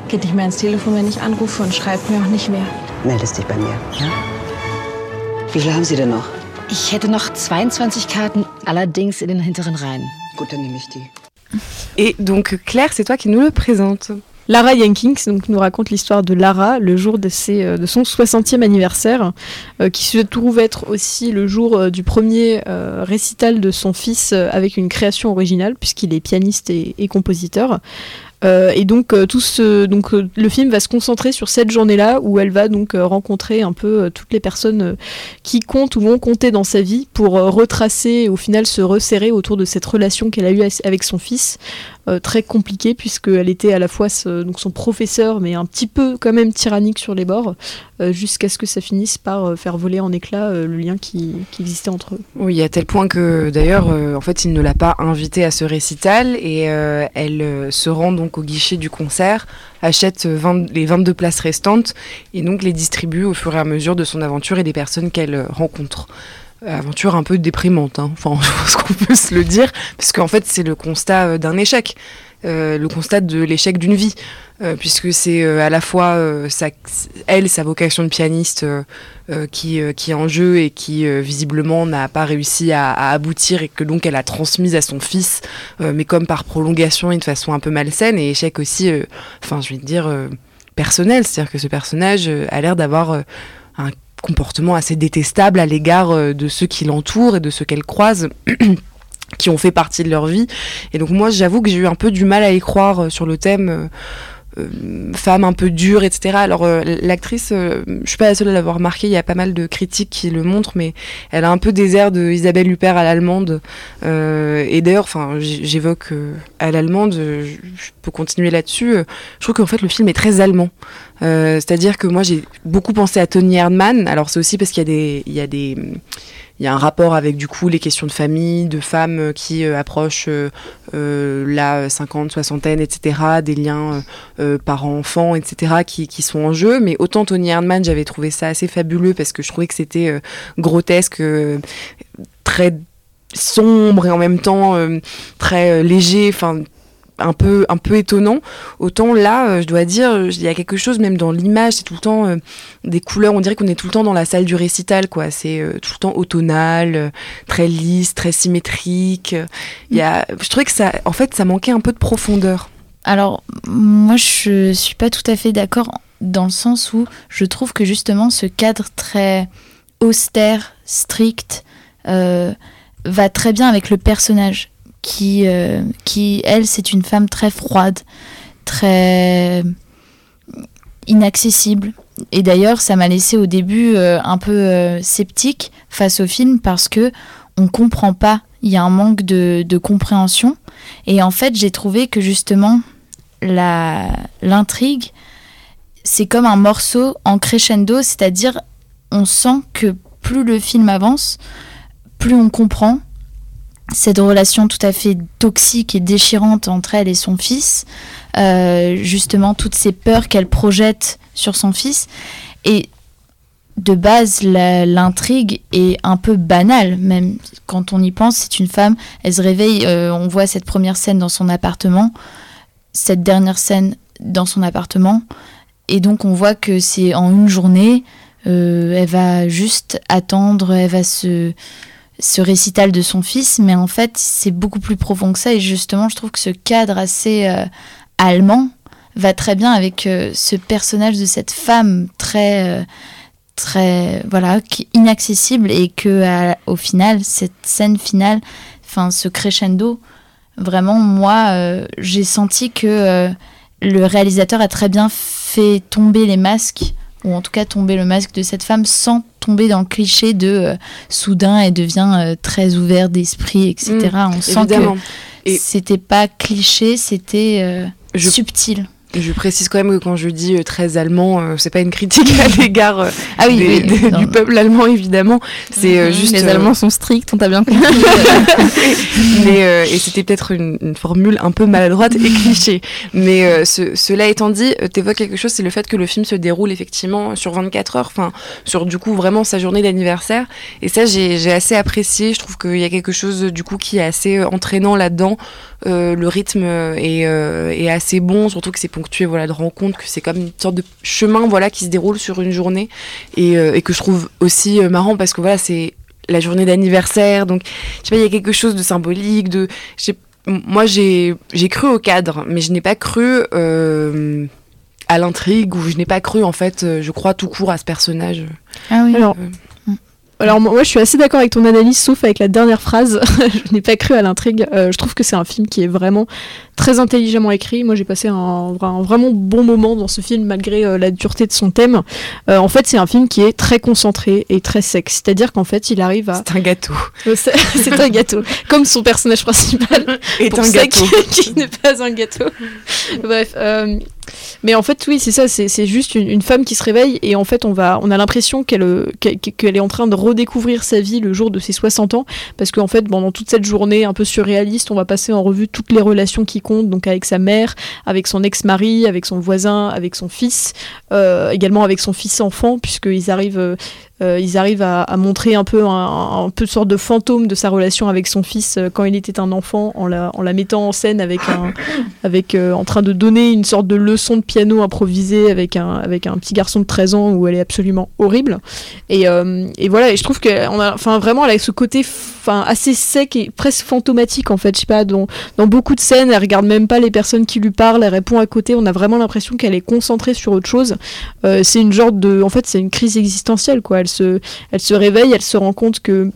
Geht nicht mehr ins Telefon, wenn ich anrufe und schreibt mir auch nicht mehr. Meldest dich bei mir, ja? Wie viel haben Sie denn noch? Ich hätte noch 22 Karten, allerdings in den hinteren Reihen. Gut, dann nehme ich die. Et donc Claire, c'est toi qui nous le présente. Lara Jenkins nous raconte l'histoire de Lara le jour de, euh, son 60e anniversaire, euh, qui se trouve être aussi le jour euh, du premier récital de son fils avec une création originale, puisqu'il est pianiste et compositeur. Euh, et donc, euh, tout ce, donc euh, le film va se concentrer sur cette journée-là où elle va donc rencontrer un peu toutes les personnes qui comptent ou vont compter dans sa vie pour retracer et au final se resserrer autour de cette relation qu'elle a eue avec son fils, très compliquée puisqu'elle était à la fois donc son professeur mais un petit peu quand même tyrannique sur les bords, jusqu'à ce que ça finisse par euh, faire voler en éclats euh, le lien qui, existait entre eux. Oui, à tel point que d'ailleurs, euh, en fait, il ne l'a pas invitée à ce récital et euh, elle euh, se rend donc au guichet du concert, achète euh, 20 les 22 places restantes et donc les distribue au fur et à mesure de son aventure et des personnes qu'elle euh, rencontre. Euh, Aventure un peu déprimante, hein. enfin, je pense qu'on peut se le dire, parce qu'en fait, c'est le constat euh, d'un échec. Euh, le constat de l'échec d'une vie, euh, puisque c'est euh, à la fois sa, elle, sa vocation de pianiste qui, qui est en jeu et qui visiblement n'a pas réussi à, aboutir et que donc elle a transmise à son fils, mais comme par prolongation et de façon un peu malsaine, et échec aussi, enfin je vais te dire, personnel, c'est-à-dire que ce personnage a l'air d'avoir un comportement assez détestable à l'égard de ceux qui l'entourent et de ceux qu'elle croise. qui ont fait partie de leur vie. Et donc moi, j'avoue que j'ai eu un peu du mal à y croire euh, sur le thème euh, euh, femme un peu dure, etc. Alors l'actrice, euh, je suis pas la seule à l'avoir remarqué, il y a pas mal de critiques qui le montrent, mais elle a un peu des airs de Isabelle Huppert à l'allemande. Et d'ailleurs, enfin, j'évoque à l'allemande, je, peux continuer là-dessus. je trouve qu'en fait le film est très allemand. C'est-à-dire que moi j'ai beaucoup pensé à Tony Erdmann. Alors c'est aussi parce qu'il y a des, il y a des il y a un rapport avec du coup les questions de famille, de femmes euh, qui euh, approchent euh, euh, la cinquante, soixantaine, etc., des liens euh, parents-enfants, etc., qui, qui sont en jeu. Mais autant Tony Erdmann, j'avais trouvé ça assez fabuleux parce que je trouvais que c'était grotesque, très sombre et en même temps très léger, enfin un peu un peu étonnant. Autant là, euh, je dois dire, euh, il y a quelque chose même dans l'image, c'est tout le temps euh, des couleurs. On dirait qu'on est tout le temps dans la salle du récital, quoi. C'est tout le temps automnal, très lisse, très symétrique. Il y a, je trouvais que ça, en fait, ça manquait un peu de profondeur. Alors, moi, je suis pas tout à fait d'accord dans le sens où je trouve que justement ce cadre très austère, strict, va très bien avec le personnage qui, euh, qui elle, c'est une femme très froide, très inaccessible. Et d'ailleurs, ça m'a laissé au début euh, un peu euh, sceptique face au film parce que on comprend pas. Il y a un manque de, de compréhension. Et en fait, j'ai trouvé que justement, l'intrigue, c'est comme un morceau en crescendo, c'est-à-dire on sent que plus le film avance, plus on comprend cette relation tout à fait toxique et déchirante entre elle et son fils, euh, justement toutes ces peurs qu'elle projette sur son fils. Et de base, l'intrigue est un peu banale, même quand on y pense. C'est une femme, elle se réveille, euh, on voit cette première scène dans son appartement, cette dernière scène dans son appartement, et donc on voit que c'est en une journée, euh, elle va juste attendre, elle va se ce récital de son fils, mais en fait c'est beaucoup plus profond que ça, et justement je trouve que ce cadre assez euh, allemand va très bien avec euh, ce personnage de cette femme très euh, très voilà inaccessible et que au final cette scène finale enfin ce crescendo vraiment moi j'ai senti que le réalisateur a très bien fait tomber les masques ou en tout cas tomber le masque de cette femme sans tomber dans le cliché de euh, soudain elle devient euh, très ouverte d'esprit etc Mm, on sent que c'était pas cliché c'était euh, Je- subtil Je précise quand même que quand je dis euh, très allemand, euh, c'est pas une critique à l'égard euh, Ah oui, des- oui, des- non. du peuple allemand évidemment. C'est euh, Mhm, juste Les euh, Allemands sont stricts, on t'a bien compris. mais euh, et c'était peut-être une, une formule un peu maladroite et cliché. Mais euh, ce- cela étant dit, euh, t'évoques quelque chose, c'est le fait que le film se déroule effectivement sur 24 heures, enfin sur du coup vraiment sa journée d'anniversaire. Et ça, j'ai j'ai assez apprécié. Je trouve qu'il y a quelque chose du coup qui est assez entraînant là-dedans. Euh, le rythme est, euh, est assez bon, surtout que c'est ponctué voilà de rencontres, que c'est comme une sorte de chemin voilà qui se déroule sur une journée. Et, euh, et que je trouve aussi euh, marrant parce que voilà c'est la journée d'anniversaire, donc je sais pas, il y a quelque chose de symbolique, de moi j'ai j'ai cru au cadre, mais je n'ai pas cru euh, à l'intrigue ou je n'ai pas cru en fait, je crois tout court à ce personnage. ah oui. Alors, alors moi je suis assez d'accord avec ton analyse, sauf avec la dernière phrase. je n'ai pas cru à l'intrigue. Euh, je trouve que c'est un film qui est vraiment très intelligemment écrit. Moi j'ai passé un, un vraiment bon moment dans ce film malgré euh, la dureté de son thème. Euh, en fait c'est un film qui est très concentré et très sec. C'est-à-dire qu'en fait il arrive à... C'est un gâteau. C'est un gâteau. Comme son personnage principal Est pour un gâteau. qui n'est pas un gâteau. Bref, mais en fait, oui, c'est ça. C'est juste une, femme qui se réveille et en fait, on va, on a l'impression qu'elle, euh, est en train de redécouvrir sa vie le jour de ses 60 ans, parce qu'en fait, pendant toute cette journée un peu surréaliste, on va passer en revue toutes les relations qui comptent, donc avec sa mère, avec son ex-mari, avec son voisin, avec son fils, euh, également avec son fils enfant, puisqu'ils arrivent. Euh, ils arrivent à, à montrer un peu un, un peu de sorte de fantôme de sa relation avec son fils euh, quand il était un enfant en la, en la mettant en scène avec un avec euh, en train de donner une sorte de leçon de piano improvisée avec un avec un petit garçon de 13 ans où elle est absolument horrible. Et, et voilà et je trouve que on a enfin vraiment elle a ce côté enfin assez sec et presque fantomatique en fait. Je sais pas dans, dans beaucoup de scènes elle regarde même pas les personnes qui lui parlent elle répond à côté. On a vraiment l'impression qu'elle est concentrée sur autre chose. Euh, c'est une genre de en fait c'est une crise existentielle quoi elle se réveille elle se rend compte que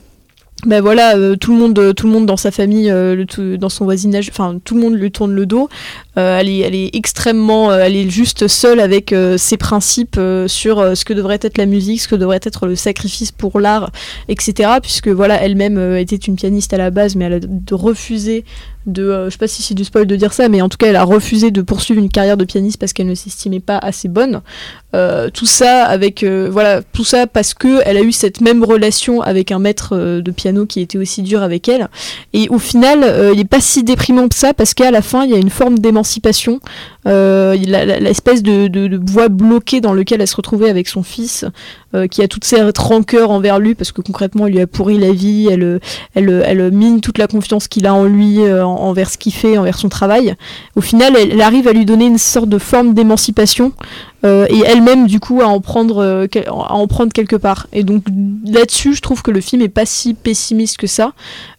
ben voilà, euh, tout le monde, tout le monde dans sa famille, euh, dans son voisinage, enfin tout le monde lui tourne le dos. Euh, elle est, elle est extrêmement, elle est juste seule avec ses principes sur ce que devrait être la musique, ce que devrait être le sacrifice pour l'art, etc. Puisque voilà, elle-même était une pianiste à la base, mais elle a refusé de, euh, je sais pas si c'est du spoil de dire ça, mais en tout cas, elle a refusé de poursuivre une carrière de pianiste parce qu'elle ne s'estimait pas assez bonne. Euh, tout ça avec, euh, voilà, tout ça parce que elle a eu cette même relation avec un maître euh, de piano qui était aussi dur avec elle. Et au final, il est pas si déprimant que ça parce qu'à la fin, il y a une forme d'émancipation. Euh, l'espèce de, de, de voie bloquée dans lequel elle se retrouvait avec son fils, euh, qui a toute cette rancœur envers lui parce que concrètement, il lui a pourri la vie. Elle, elle, elle mine toute la confiance qu'il a en lui, euh, en- envers ce qu'il fait, envers son travail. Au final, elle, arrive à lui donner une sorte de forme d'émancipation et elle-même du coup à en prendre euh, à en prendre quelque part. Et donc là-dessus, je trouve que le film est pas si pessimiste que ça.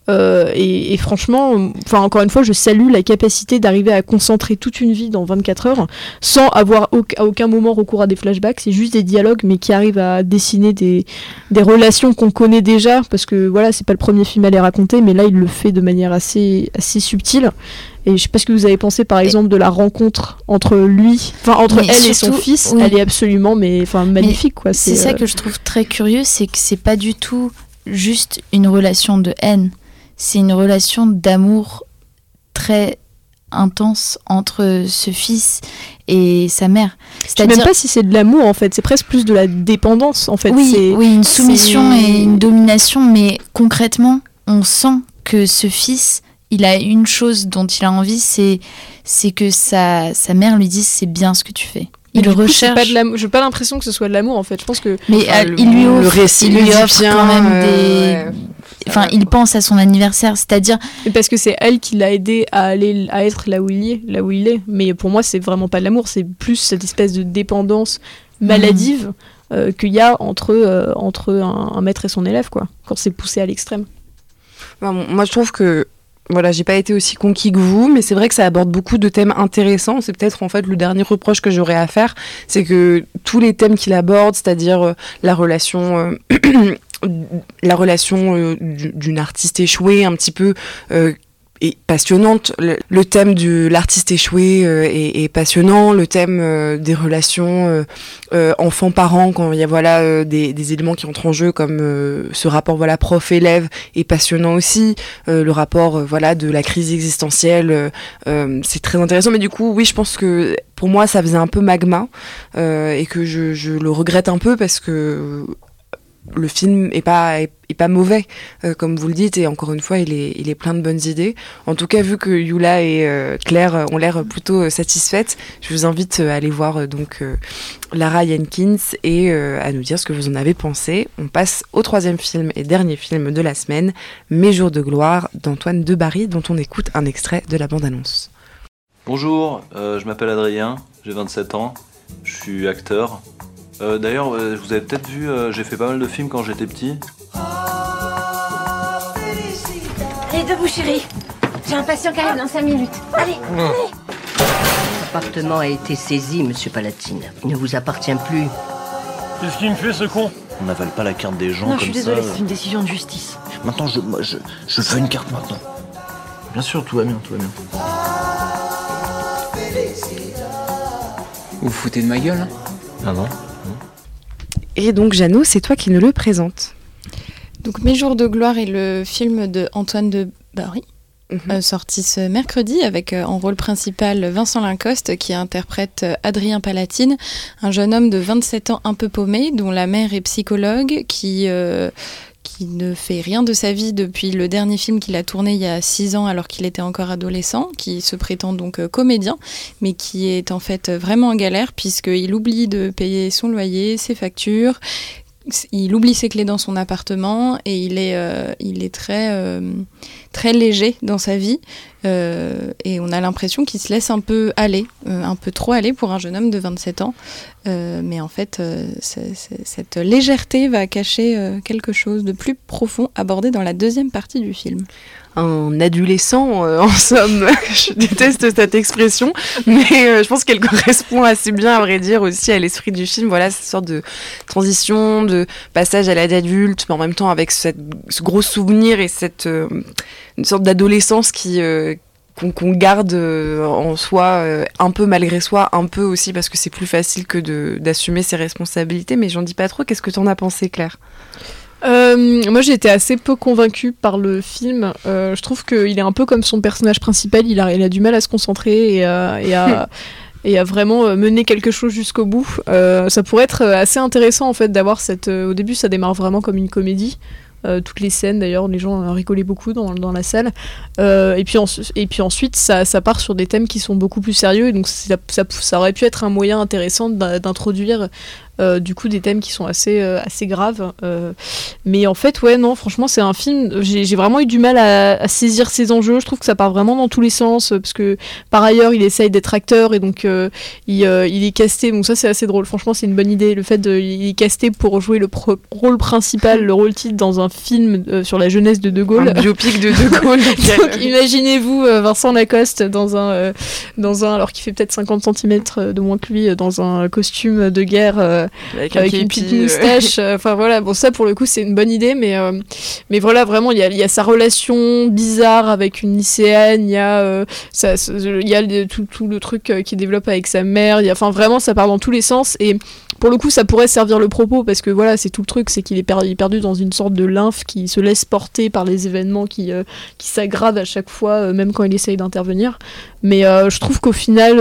Euh, et, franchement, enfin encore une fois, je salue la capacité d'arriver à concentrer toute une vie dans 24 heures sans avoir à aucun moment recours à des flashbacks. C'est juste des dialogues, mais qui arrivent à dessiner des, des relations qu'on connaît déjà, parce que voilà, c'est pas le premier film à les raconter, mais là il le fait de manière assez assez subtile. Et je sais pas ce que vous avez pensé, par exemple, de la rencontre entre lui, enfin entre Mais elle et son fils. oui. Elle est absolument, mais enfin magnifique quoi. C'est ça euh, que je trouve très curieux, c'est que c'est pas du tout juste une relation de haine, c'est une relation d'amour très intense entre ce fils et sa mère. Je sais même pas si c'est de l'amour en fait, c'est presque plus de la dépendance en fait. oui, oui, une soumission et une domination, mais concrètement, on sent que ce fils, il a une chose dont il a envie, c'est c'est que sa, sa mère lui dise c'est bien ce que tu fais. Il Du le coup, recherche. Pas de l'amour. J'ai pas l'impression que ce soit de l'amour en fait. Je pense que. Mais Enfin, euh, le- il lui le offre, récit il le lui offre bien, quand même euh, des. Enfin, il pense à son anniversaire, c'est-à-dire. Parce que c'est elle qui l'a aidé à aller à être là où il est, là où il est. Mais pour moi, c'est vraiment pas de l'amour, c'est plus cette espèce de dépendance maladive euh, qu'il y a entre euh, entre un, un maître et son élève, quoi. Quand c'est poussé à l'extrême. Moi, je trouve que voilà, j'ai pas été aussi conquis que vous, mais c'est vrai que ça aborde beaucoup de thèmes intéressants. C'est peut-être en fait le dernier reproche que j'aurais à faire, c'est que tous les thèmes qu'il aborde, c'est-à-dire euh, la relation, euh, la relation euh, du- d'une artiste échouée, un petit peu. Est passionnante. Le, thème de l'artiste échoué euh, est, passionnant. Le thème euh, des relations euh, euh, enfants-parents, quand il y a voilà des, éléments qui entrent en jeu, comme ce rapport voilà prof-élève, est passionnant aussi. Le rapport voilà de la crise existentielle, c'est très intéressant. Mais du coup, oui, je pense que pour moi, ça faisait un peu magma et que je le regrette un peu parce que le film est pas mauvais euh, comme vous le dites et encore une fois il est il est plein de bonnes idées. En tout cas vu que Yula et euh, Claire ont l'air plutôt euh, satisfaites je vous invite à aller voir donc Lara Jenkins et à nous dire ce que vous en avez pensé. On passe au troisième film et dernier film de la semaine Mes jours de gloire d'Antoine Debarry dont on écoute un extrait de la bande annonce Bonjour, je m'appelle Adrien, j'ai 27 ans, je suis acteur. Euh, D'ailleurs, euh, vous avez peut-être vu, euh, j'ai fait pas mal de films quand j'étais petit. Allez, debout, chérie. J'ai un patient qui arrive dans 5 minutes. Allez, allez. L'appartement a été saisi, monsieur Palatine. Il ne vous appartient plus. Qu'est-ce qu'il me fait ce con On n'avale pas la carte des gens Non, comme je suis désolée, ça. c'est une décision de justice. Maintenant, je, moi, je, je veux une carte maintenant. Bien sûr, tout va bien, tout va bien. Vous vous foutez de ma gueule hein? Ah non et donc Jeannot c'est toi qui nous le présente Donc Mes jours de gloire est le film de Antoine de Barry. euh, sorti ce mercredi avec euh, en rôle principal Vincent Lincoste qui interprète euh, Adrien Palatine, un jeune homme de 27 ans un peu paumé dont la mère est psychologue qui qui ne fait rien de sa vie depuis le dernier film qu'il a tourné il y a 6 ans alors qu'il était encore adolescent, qui se prétend donc euh, comédien, mais qui est en fait vraiment en galère puisqu'il oublie de payer son loyer, ses factures, il oublie ses clés dans son appartement et il est, euh, il est très, euh, très léger dans sa vie. Euh, et on a l'impression qu'il se laisse un peu aller, un peu trop aller pour un jeune homme de 27 ans. Mais en fait, cette légèreté va cacher quelque chose de plus profond abordé dans la deuxième partie du film. Un adolescent, euh, en somme. je déteste cette expression, mais euh, je pense qu'elle correspond assez bien, à vrai dire, aussi à l'esprit du film. Voilà, cette sorte de transition, de passage à l'âge adulte, mais en même temps avec cette, ce gros souvenir et cette euh, une sorte d'adolescence qui qu'on garde en soi, un peu malgré soi, un peu aussi parce que c'est plus facile que d'assumer ses responsabilités. Mais j'en dis pas trop. Qu'est-ce que tu en as pensé, Claire? Euh, moi, j'ai été assez peu convaincue par le film. Euh, je trouve qu'il est un peu comme son personnage principal. Il a, il a du mal à se concentrer et à, et à- et à vraiment euh, mener quelque chose jusqu'au bout. Euh, ça pourrait être assez intéressant en fait d'avoir cette. au début, ça démarre vraiment comme une comédie. Toutes les scènes d'ailleurs, les gens rigolaient beaucoup dans, dans la salle. Et, puis en- et puis ensuite, ça, ça part sur des thèmes qui sont beaucoup plus sérieux. Et donc ça, ça, ça aurait pu être un moyen intéressant d'in- d'introduire euh, du coup des thèmes qui sont assez, euh, assez graves. Euh, mais en fait, ouais, non, franchement, c'est un film. J'ai vraiment eu du mal à, à saisir ses enjeux. Je trouve que ça part vraiment dans tous les sens. euh, Parce que par ailleurs, il essaye d'être acteur et donc euh, il, euh, il est casté. Donc ça, c'est assez drôle. Franchement, c'est une bonne idée. Le fait de. Il est casté pour jouer le pro- rôle principal, le rôle titre dans un film euh, sur la jeunesse de De Gaulle. Un biopic de De Gaulle. Donc imaginez-vous euh, Vincent Lacoste dans un, euh, dans un alors qu'il fait peut-être 50 cm de moins que lui, dans un costume de guerre euh, Avec avec, un une petite moustache. euh, Enfin voilà, bon ça pour le coup c'est une bonne idée, mais, euh, mais voilà vraiment il y a, il y a sa relation bizarre avec une lycéenne, il y a, euh, ça, ça- il y a le- tout, tout le truc qu'il développe avec sa mère, il y a, enfin vraiment ça part dans tous les sens et pour le coup ça pourrait servir le propos parce que voilà c'est tout le truc, c'est qu'il est, per- perdu dans une sorte de lymphe qui se laisse porter par les événements qui, euh, qui s'aggravent à chaque fois, euh, même quand il essaye d'intervenir. Mais euh, je trouve qu'au final,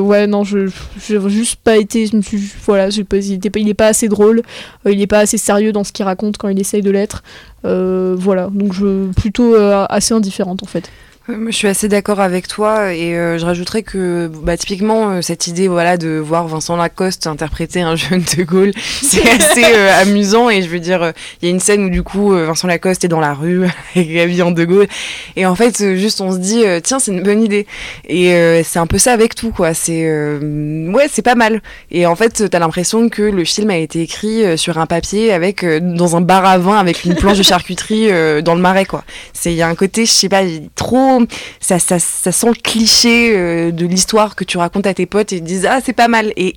ouais, non, je j'ai juste pas été, je me suis, voilà, j'ai pas, il, était pas, assez drôle, euh, il est pas assez sérieux dans ce qu'il raconte quand il essaye de l'être. Euh, voilà, donc je plutôt euh, assez indifférente en fait. Je suis assez d'accord avec toi et euh, je rajouterais que bah, typiquement euh, cette idée voilà de voir Vincent Lacoste interpréter un jeune de Gaulle, c'est assez euh, amusant et je veux dire il y a une scène où du coup Vincent Lacoste est dans la rue avec Gabi en de Gaulle et en fait juste on se dit tiens c'est une bonne idée et c'est un peu ça avec tout quoi c'est ouais c'est pas mal et en fait t'as l'impression que le film a été écrit sur un papier avec dans un bar à vin avec une planche de charcuterie dans le marais quoi. C'est il y a un côté je sais pas trop ça, sent le cliché euh, de l'histoire que tu racontes à tes potes et ils disent ah c'est pas mal et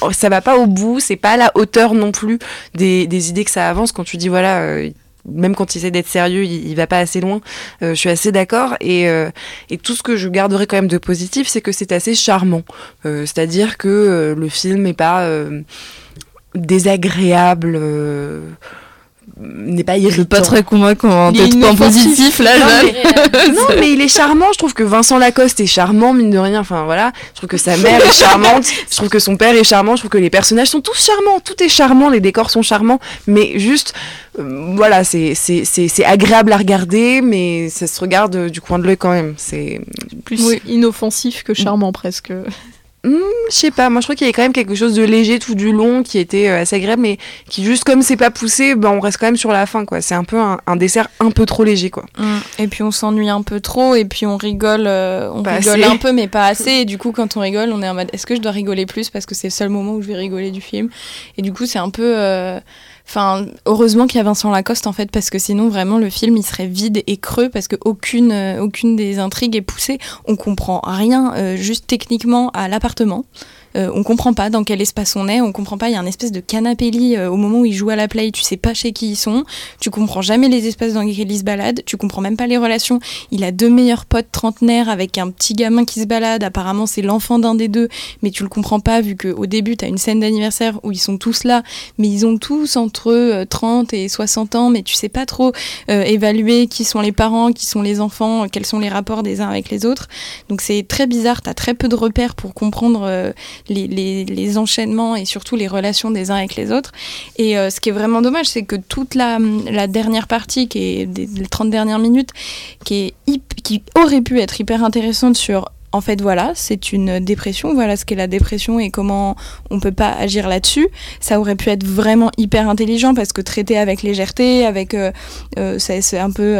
oh, ça va pas au bout, c'est pas à la hauteur non plus des, idées que ça avance quand tu dis voilà euh, même quand il essaie d'être sérieux, il, va pas assez loin. Euh, je suis assez d'accord. Et, et, tout ce que je garderai quand même de positif, c'est que c'est assez charmant. C'est-à-dire que le film n'est pas désagréable n'est pas irritant. pas très convaincant, peut-être pas positif là. Non mais, non mais, il est charmant. Je trouve que Vincent Lacoste est charmant, mine de rien. Enfin voilà, je trouve que sa mère est charmante. Je trouve que son père est charmant. Je trouve que les personnages sont tous charmants. Tout est charmant. Les décors sont charmants. Mais juste, euh, voilà, c'est c'est agréable à regarder, mais ça se regarde du coin de l'œil quand même. C'est plus inoffensif que charmant presque. Hmm, je sais pas, moi je crois qu'il y avait quand même quelque chose de léger tout du long qui était euh, assez agréable, mais qui juste comme c'est pas poussé, ben, on reste quand même sur la fin quoi. C'est un peu un, dessert un peu trop léger quoi. Hmm. Et puis on s'ennuie un peu trop, et puis on rigole, euh, on rigole un peu mais pas assez. Et du coup quand on rigole, on est en mode est-ce que je dois rigoler plus parce que c'est le seul moment où je vais rigoler du film? Et du coup c'est un peu euh, Enfin, heureusement qu'il y a Vincent Lacoste en fait, parce que sinon vraiment le film il serait vide et creux parce que aucune, euh, aucune des intrigues est poussée. On comprend rien, euh, juste techniquement à l'appartement. Euh, on comprend pas dans quel espace on est, on comprend pas. Il y a un espèce de canapé lit euh, au moment où ils jouent à la play, tu sais pas chez qui ils sont, tu comprends jamais les espaces dans lesquels ils se baladent, tu comprends même pas les relations. Il a deux meilleurs potes trentenaires avec un petit gamin qui se balade. Apparemment, c'est l'enfant d'un des deux, mais tu le comprends pas vu qu'au début, tu as une scène d'anniversaire où ils sont tous là, mais ils ont tous entre 30 et 60 ans, mais tu sais pas trop euh, évaluer qui sont les parents, qui sont les enfants, quels sont les rapports des uns avec les autres. Donc c'est très bizarre, tu as très peu de repères pour comprendre les, enchaînements et surtout les relations des uns avec les autres. Et euh, ce qui est vraiment dommage, c'est que toute la, dernière partie, qui est des, les 30 dernières minutes, qui, est qui aurait pu être hyper intéressante sur en fait, voilà, c'est une dépression. Voilà ce qu'est la dépression et comment on peut pas agir là-dessus. Ça aurait pu être vraiment hyper intelligent parce que traité avec légèreté, avec, euh, euh, c'est un peu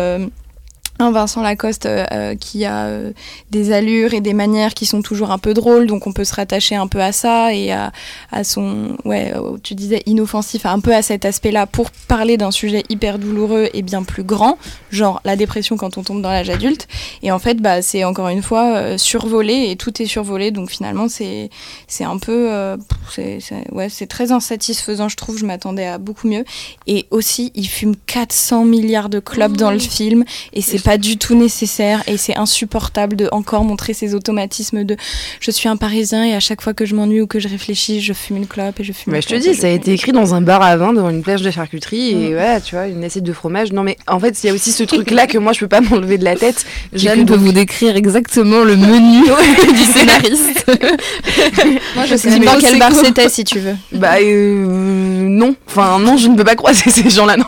un Vincent Lacoste euh, euh, qui a euh, des allures et des manières qui sont toujours un peu drôles, donc on peut se rattacher un peu à ça et à, à son, ouais, tu disais inoffensif, un peu à cet aspect-là pour parler d'un sujet hyper douloureux et bien plus grand, genre la dépression quand on tombe dans l'âge adulte. Et en fait, bah, c'est encore une fois survolé et tout est survolé, donc finalement c'est c'est un peu, c'est ouais, c'est très insatisfaisant, je trouve. Je m'attendais à beaucoup mieux. Et aussi, il fume 400 milliards de clopes dans le film et c'est pas du tout nécessaire et c'est insupportable de encore montrer ces automatismes de je suis un parisien et à chaque fois que je m'ennuie ou que je réfléchis, je fume une clope et je fume bah, Je te dis, ça a été écrit dans un bar à vin, dans une plage de charcuterie et mm. ouais, tu vois, une assiette de fromage. Non mais en fait, il y a aussi ce truc là que moi je peux pas m'enlever de la tête. Jeanne peut vous décrire exactement le menu du scénariste. moi je sais pas quel bar c'était si tu veux. Bah euh, non, enfin non, je ne peux pas croiser ces gens-là non.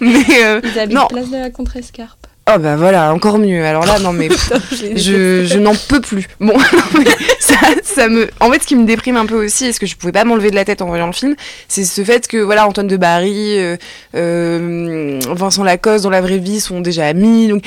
mais, euh, Ils non. place de la Escarpe. Oh bah voilà, encore mieux. Alors là, non mais je, je n'en peux plus. Bon, ça, ça, me. En fait, ce qui me déprime un peu aussi, et ce que je pouvais pas m'enlever de la tête en voyant le film, c'est ce fait que voilà, Antoine de Barry, euh, euh, Vincent Lacoste dans la vraie vie sont déjà amis. Donc,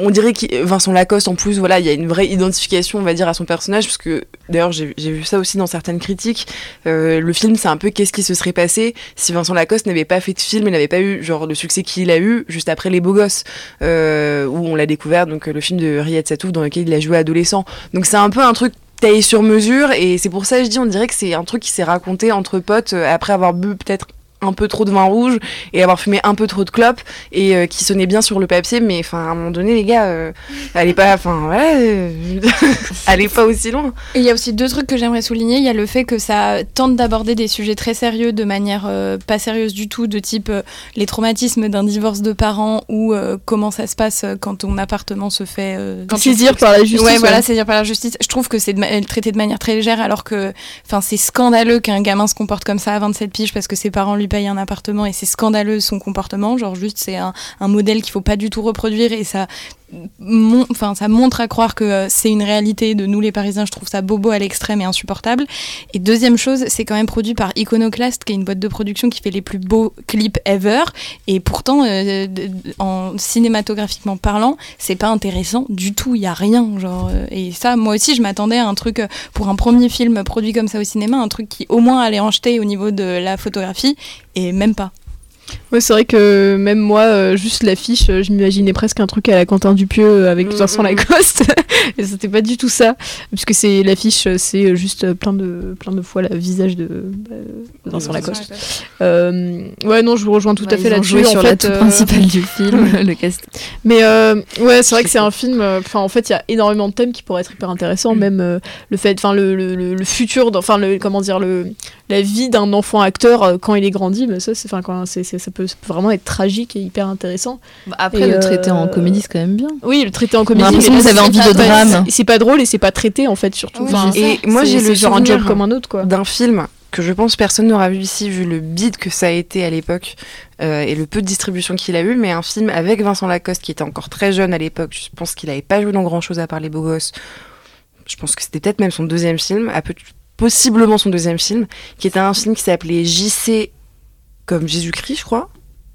on dirait que Vincent Lacoste, en plus, voilà, il y a une vraie identification, on va dire, à son personnage, parce que d'ailleurs, j'ai vu ça aussi dans certaines critiques. Euh, le film, c'est un peu qu'est-ce qui se serait passé si Vincent Lacoste n'avait pas fait de film et n'avait pas eu genre le succès qu'il a eu juste après Les Beaux Gosses. Euh, où on l'a découvert, donc le film de Riyad Satouf dans lequel il a joué adolescent. Donc c'est un peu un truc taillé sur mesure et c'est pour ça que je dis on dirait que c'est un truc qui s'est raconté entre potes euh, après avoir bu peut-être un peu trop de vin rouge et avoir fumé un peu trop de clopes et euh, qui sonnait bien sur le papier mais enfin à un moment donné les gars euh, allez pas enfin voilà euh, allez pas aussi loin. Il y a aussi deux trucs que j'aimerais souligner. Il y a le fait que ça tente d'aborder des sujets très sérieux de manière pas sérieuse du tout de type les traumatismes d'un divorce de parents ou comment ça se passe quand ton appartement se fait saisir par la justice ouais, voilà saisir par la justice. Je trouve que c'est traité de manière très légère alors que enfin c'est scandaleux qu'un gamin se comporte comme ça à 27 piges parce que ses parents lui paye un appartement et c'est scandaleux son comportement. Genre, juste, c'est un, un, modèle qu'il faut pas du tout reproduire et ça enfin, ça montre à croire que euh, c'est une réalité de nous les Parisiens. Je trouve ça bobo à l'extrême et insupportable. Et deuxième chose, c'est quand même produit par Iconoclast, qui est une boîte de production qui fait les plus beaux clips ever. Et pourtant, euh, en cinématographiquement parlant, c'est pas intéressant du tout. Il y a rien, genre. euh, et ça, moi aussi, je m'attendais à un truc pour un premier film produit comme ça au cinéma, un truc qui au moins allait en jeter au niveau de la photographie, et même pas. Ouais, c'est vrai que même moi, euh, juste l'affiche, euh, je m'imaginais presque un truc à la Quentin Dupieux euh, avec Vincent Lacoste. et c'était pas du tout ça. Puisque c'est l'affiche, c'est juste plein de, plein de fois le visage de bah, Vincent Lacoste. Euh, ouais, non, je vous rejoins tout Ouais, à fait là-dessus. sur fait, l'atout euh, principal du film, le cast. Mais euh, ouais, c'est vrai que c'est un film. Enfin, en fait, il y a énormément de thèmes qui pourraient être hyper intéressants. Même euh, le fait, enfin, le, le, le- le futur, enfin, le comment dire, le la vie d'un enfant acteur quand il est grandi. Mais ça, c'est, enfin, quand c'est, c'est- ça peut, ça peut vraiment être tragique et hyper intéressant. après, Et, le traité en euh, comédie, c'est quand même bien. Oui, le traité en comédie. mais vous avez envie de pas- drame. c'est- C'est pas drôle et c'est pas traité en fait, surtout. Enfin, et moi j'ai le genre un job souvenir comme un autre, quoi. d'un film que je pense personne n'aura vu ici vu le bide que ça a été à l'époque euh, et le peu de distribution qu'il a eu, mais un film avec Vincent Lacoste qui était encore très jeune à l'époque. Je pense qu'il n'avait pas joué dans grand chose à part les beaux gosses. Je pense que c'était peut-être même son deuxième film, à peu- possiblement son deuxième film, qui était un film qui s'appelait JC comme Jésus-Christ, je crois.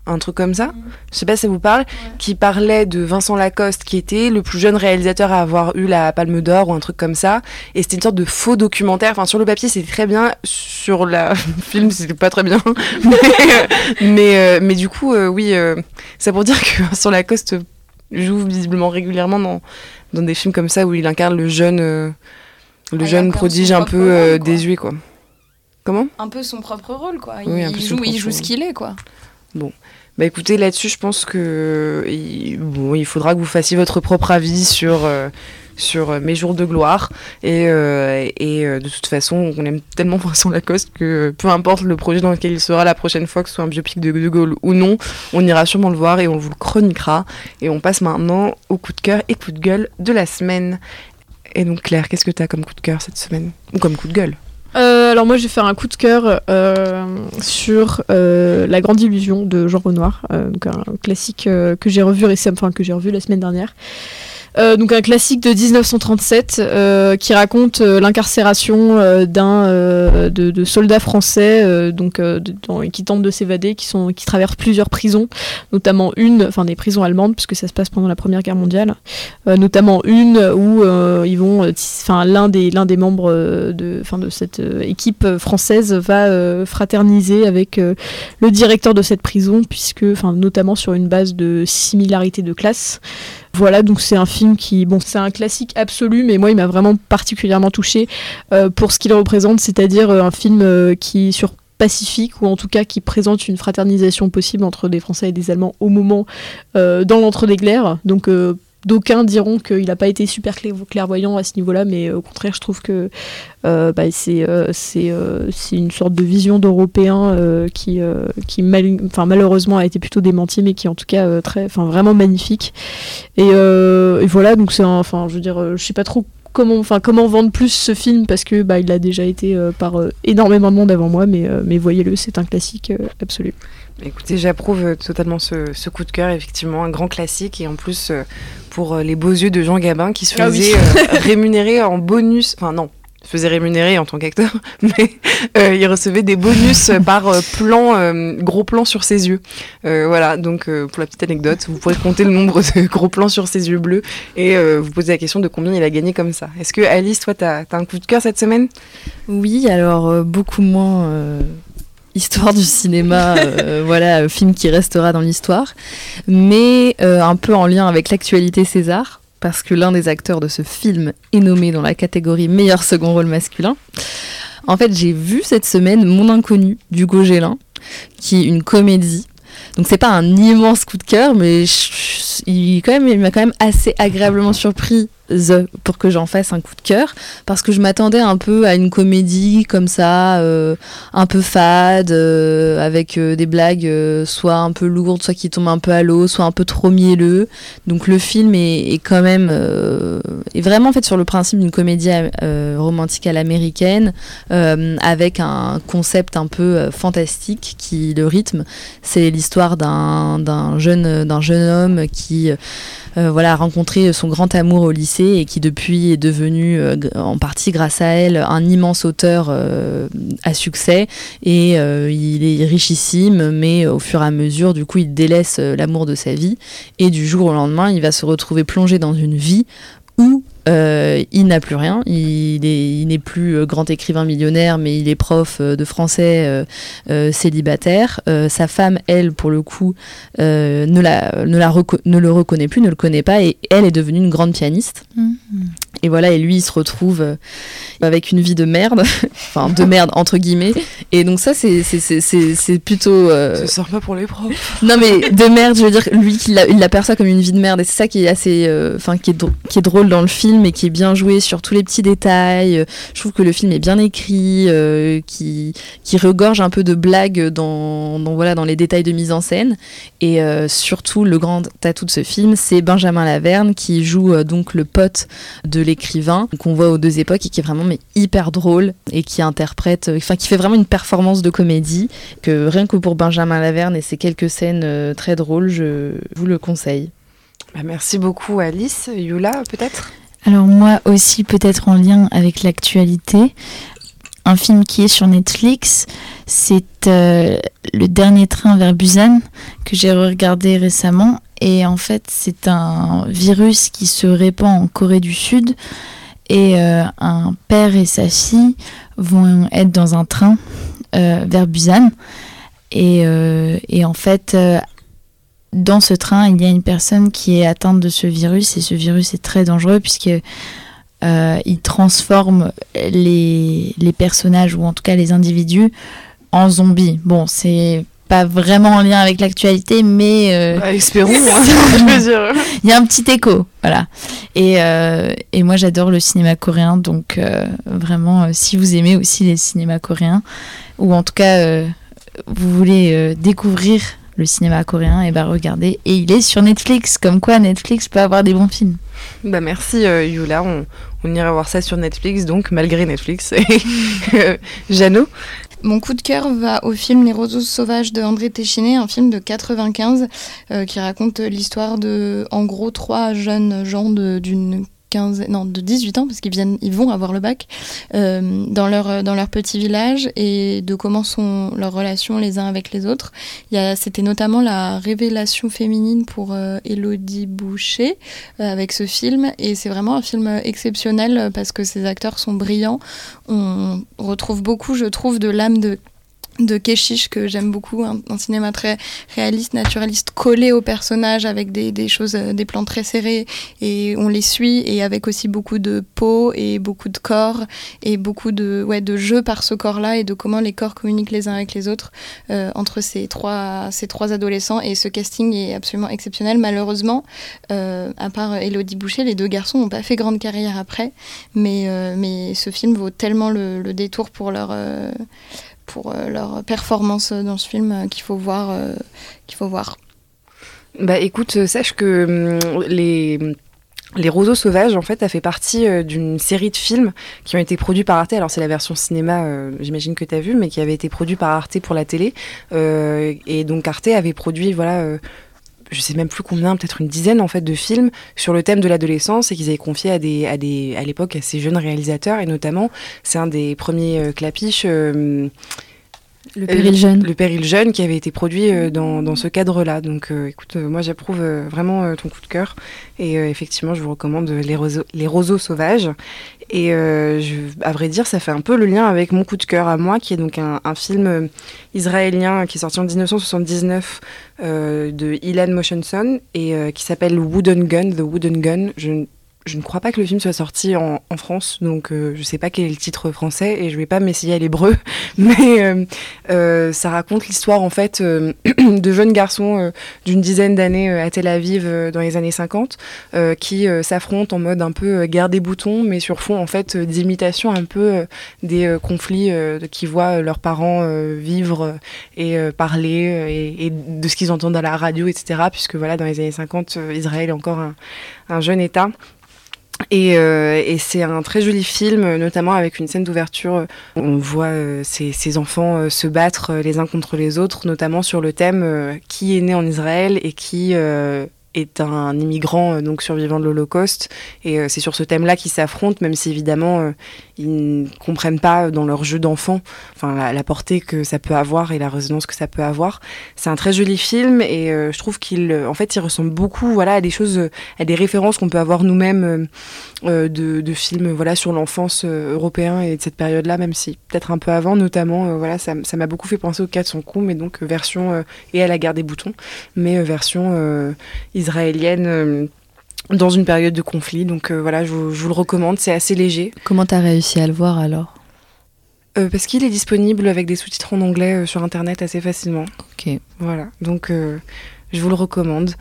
Un truc comme ça, je sais pas si ça vous parle, qui parlait de Vincent Lacoste, qui était le plus jeune réalisateur à avoir eu la Palme d'Or ou un truc comme ça. Et c'était une sorte de faux documentaire. Enfin, sur le papier, c'était très bien. Sur la le film, c'était pas très bien. mais, mais, euh, mais du coup, euh, oui, euh, c'est pour dire que Vincent Lacoste joue visiblement régulièrement dans, dans des films comme ça où il incarne le jeune, euh, le Ah, jeune prodige un peu euh, désuet, quoi. Comment? Un peu son propre rôle, quoi. Oui, il, joue, il joue ce qu'il est, quoi. Bon. Bah écoutez, là-dessus, je pense que bon, il faudra que vous fassiez votre propre avis sur, euh, sur euh, mes jours de gloire. Et, euh, et euh, de toute façon, on aime tellement Vincent Lacoste que peu importe le projet dans lequel il sera la prochaine fois, que ce soit un biopic de De Gaulle ou non, on ira sûrement le voir et on vous le chroniquera. Et on passe maintenant au coup de cœur et coup de gueule de la semaine. Et donc Claire, qu'est-ce que tu as comme coup de cœur cette semaine? Ou comme coup de gueule? Euh, alors moi je vais faire un coup de cœur euh, sur euh, La Grande Illusion de Jean Renoir, donc un classique que j'ai revu récemment, enfin que j'ai revu la semaine dernière. Euh, donc un classique de 1937 euh, qui raconte euh, l'incarcération d'un de, soldats français donc qui tentent de s'évader, qui sont qui traversent plusieurs prisons, notamment une, enfin des prisons allemandes puisque ça se passe pendant la Première Guerre mondiale, notamment une où ils vont, enfin l'un des l'un des membres de, de cette équipe française va fraterniser avec le directeur de cette prison puisque, enfin notamment sur une base de similarité de classe. Voilà, donc c'est un film qui, bon, c'est un classique absolu, mais moi, il m'a vraiment particulièrement touché euh, pour ce qu'il représente, c'est-à-dire euh, un film euh, qui sur pacifique ou en tout cas qui présente une fraternisation possible entre des Français et des Allemands au moment dans l'entre-deux-guerres. Donc euh, D'aucuns diront qu'il n'a pas été super clairvoyant à ce niveau-là, mais euh, au contraire, je trouve que euh, bah, c'est euh, c'est, une sorte de vision d'Européen qui, malheureusement a été plutôt démentie, mais qui en tout cas très, vraiment magnifique. Et, voilà, donc c'est enfin, je veux je sais pas trop comment, enfin, comment vendre plus ce film parce que bah, il a déjà été par énormément de monde avant moi, mais, mais voyez-le, c'est un classique absolu. Écoutez, j'approuve euh, totalement ce, ce coup de cœur, effectivement, un grand classique, et en plus euh, pour euh, les beaux yeux de Jean Gabin qui se Ah oui. faisait euh, rémunérer en bonus, enfin non, il se faisait rémunérer en tant qu'acteur, mais euh, il recevait des bonus par euh, plan, euh, gros plan sur ses yeux. Euh, voilà, donc euh, pour la petite anecdote, vous pourrez compter le nombre de gros plans sur ses yeux bleus et euh, vous poser la question de combien il a gagné comme ça. Est-ce que Alice, toi, t'as as un coup de cœur cette semaine? Oui, alors euh, beaucoup moins euh, histoire du cinéma, euh, voilà, euh, film qui restera dans l'histoire, mais euh, un peu en lien avec l'actualité César, parce que l'un des acteurs de ce film est nommé dans la catégorie meilleur second rôle masculin. En fait, j'ai vu cette semaine Mon Inconnu d'Hugo Gélin, qui est une comédie. Donc c'est pas un immense coup de cœur, mais il m'a quand même assez agréablement surpris pour que j'en fasse un coup de cœur, parce que je m'attendais un peu à une comédie comme ça, euh, un peu fade, euh, avec euh, des blagues soit un peu lourdes, soit qui tombent un peu à l'eau, soit un peu trop mielleux. Donc le film est, quand même est vraiment fait sur le principe d'une comédie romantique à l'américaine, avec un concept un peu fantastique qui le rythme. C'est l'histoire d'un jeune d'un jeune homme qui voilà, a rencontré son grand amour au lycée et qui depuis est devenu en partie grâce à elle un immense auteur à succès. Et il est richissime mais au fur et à mesure du coup il délaisse l'amour de sa vie. Et du jour au lendemain il va se retrouver plongé dans une vie où euh, il n'a plus rien. Il n'est plus euh, grand écrivain millionnaire, mais il est prof euh, de français célibataire. sa femme, elle, pour le coup, ne, la, ne, la le reconnaît plus, ne le connaît pas, et elle est devenue une grande pianiste. Mmh. Et voilà, et lui, il se retrouve avec une vie de merde, enfin de merde entre guillemets. Et donc ça, c'est c'est plutôt. Ça sort pas pour les profs. Non mais de merde, je veux dire, lui, il l'aperçoit comme une vie de merde, et c'est ça qui est assez, enfin qui est qui est drôle dans le film mais qui est bien joué sur tous les petits détails. Je trouve que le film est bien écrit, euh, qui, qui regorge un peu de blagues dans, dans, voilà, dans les détails de mise en scène. Et euh, surtout, le grand atout de ce film, c'est Benjamin Laverne qui joue euh, donc le pote de l'écrivain qu'on voit aux deux époques et qui est vraiment mais hyper drôle et qui interprète, enfin qui fait vraiment une performance de comédie que rien que pour Benjamin Laverne et ses quelques scènes très drôles, je vous le conseille. Bah, merci beaucoup Alice. Yula peut-être? Alors moi aussi peut-être en lien avec l'actualité. Un film qui est sur Netflix, c'est euh, Le dernier train vers Busan que j'ai regardé récemment et en fait c'est un virus qui se répand en Corée du Sud. Et euh, un père et sa fille vont être dans un train euh, vers Busan. Et, et en fait dans ce train, il y a une personne qui est atteinte de ce virus. Et ce virus est très dangereux puisque euh, il transforme les, les, personnages ou en tout cas les individus en zombies. Bon, c'est pas vraiment en lien avec l'actualité, mais euh, bah, espérons. Hein, il y a un petit écho, voilà. Et, euh, et moi, j'adore le cinéma coréen, donc euh, vraiment, si vous aimez aussi les cinémas coréens, ou en tout cas vous voulez découvrir le cinéma coréen, et bah regardez. Et il est sur Netflix, comme quoi Netflix peut avoir des bons films. Bah merci euh, Yula, on, on, ira voir ça sur Netflix, donc malgré Netflix. Jeannot mon coup de cœur va au film Les Roseaux Sauvages de André Téchiné, un film de 95 euh, qui raconte l'histoire de, en gros, trois jeunes gens d'une 15, non, de 18 ans, parce qu'ils viennent, ils vont avoir le bac, euh, dans, leur, dans leur petit village et de comment sont leurs relations les uns avec les autres. C'était notamment la révélation féminine pour euh, Elodie Boucher euh, avec ce film et c'est vraiment un film exceptionnel parce que ces acteurs sont brillants. On retrouve beaucoup, je trouve, de l'âme de de Keshish que j'aime beaucoup, un, cinéma très réaliste, naturaliste, collé au personnage avec des, des, choses, euh, des plans très serrés et on les suit et avec aussi beaucoup de peau et beaucoup de corps et beaucoup de, ouais, de jeu par ce corps-là et de comment les corps communiquent les uns avec les autres euh, entre ces trois, ces trois adolescents et ce casting est absolument exceptionnel. Malheureusement, euh, à part Elodie Boucher, les deux garçons n'ont pas fait grande carrière après, mais, mais ce film vaut tellement le, le détour pour leur pour euh, leur performance dans ce film euh, qu'il faut voir. Euh, qu'il faut voir. Bah écoute, sache que hum, les les Roseaux Sauvages, en fait, a fait partie d'une série de films qui ont été produits par Arte. Alors, c'est la version cinéma, j'imagine que tu as vu, mais qui avait été produit par Arte pour la télé. et donc, Arte avait produit, voilà, je sais même plus combien, peut-être une dizaine, en fait, de films sur le thème de l'adolescence et qu'ils avaient confié à des, à des, à l'époque, à ces jeunes réalisateurs. Et notamment, c'est un des premiers clapiches le péril jeune. Le péril jeune qui avait été produit euh, dans, dans, ce cadre-là. Donc euh, écoute, euh, moi j'approuve vraiment ton coup de cœur. Et effectivement, je vous recommande les, roseaux, les roseaux sauvages. Et je, à vrai dire, ça fait un peu le lien avec mon coup de cœur à moi, qui est donc un, un film israélien qui est sorti en 1979 de Ilan Moshenson et qui s'appelle Wooden Gun, The Wooden Gun. Je je ne crois pas que le film soit sorti en, France, donc euh, je ne sais pas quel est le titre français et je ne vais pas m'essayer à l'hébreu, mais euh, euh, ça raconte l'histoire en fait de jeunes garçons d'une dizaine d'années à Tel Aviv dans les années 50 qui s'affrontent en mode un peu guerre des boutons, mais sur fond en fait d'imitation un peu des conflits qui voient leurs parents vivre et parler et, de ce qu'ils entendent à la radio, etc. Puisque voilà, dans les années 50, Israël est encore un jeune État. Euh, et, c'est un très joli film, notamment avec une scène d'ouverture. On voit euh, ces, enfants euh, se battre les uns contre les autres, notamment sur le thème qui est né en Israël et qui est un immigrant euh, donc survivant de l'Holocauste. Et euh, c'est sur ce thème-là qu'ils s'affrontent même si évidemment euh, ils ne comprennent pas dans leur jeu d'enfant enfin la, portée que ça peut avoir et la résonance que ça peut avoir. C'est un très joli film et je trouve qu'il en fait il ressemble beaucoup voilà à des choses à des références qu'on peut avoir nous-mêmes de, de, films voilà sur l'enfance européen et de cette période-là même si peut-être un peu avant notamment voilà ça m'a beaucoup fait penser au 400 coups mais donc version et à la guerre des boutons mais version israélienne euh, dans une période de conflit. Donc euh, voilà, je vous, je vous, le recommande, c'est assez léger. Comment tu as réussi à le voir alors euh, Parce qu'il est disponible avec des sous-titres en anglais euh, sur Internet assez facilement. Ok. Voilà, donc euh, je vous le recommande.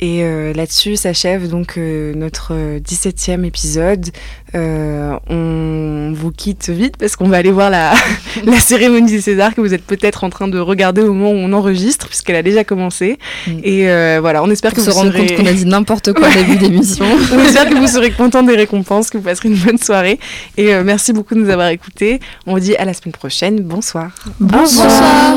Et euh, là-dessus s'achève donc euh, notre 17e épisode. Euh, on vous quitte vite parce qu'on va aller voir la, la cérémonie des Césars que vous êtes peut-être en train de regarder au moment où on enregistre puisqu'elle a déjà commencé. Mm. Et euh, voilà, on espère Pour que se vous rendre serez... compte qu'on a dit n'importe quoi au début d'émission. on espère que vous serez content des récompenses, que vous passerez une bonne soirée. Et euh, merci beaucoup de nous avoir écoutés. On vous dit à la semaine prochaine. Bonsoir. Bonsoir. Bonsoir.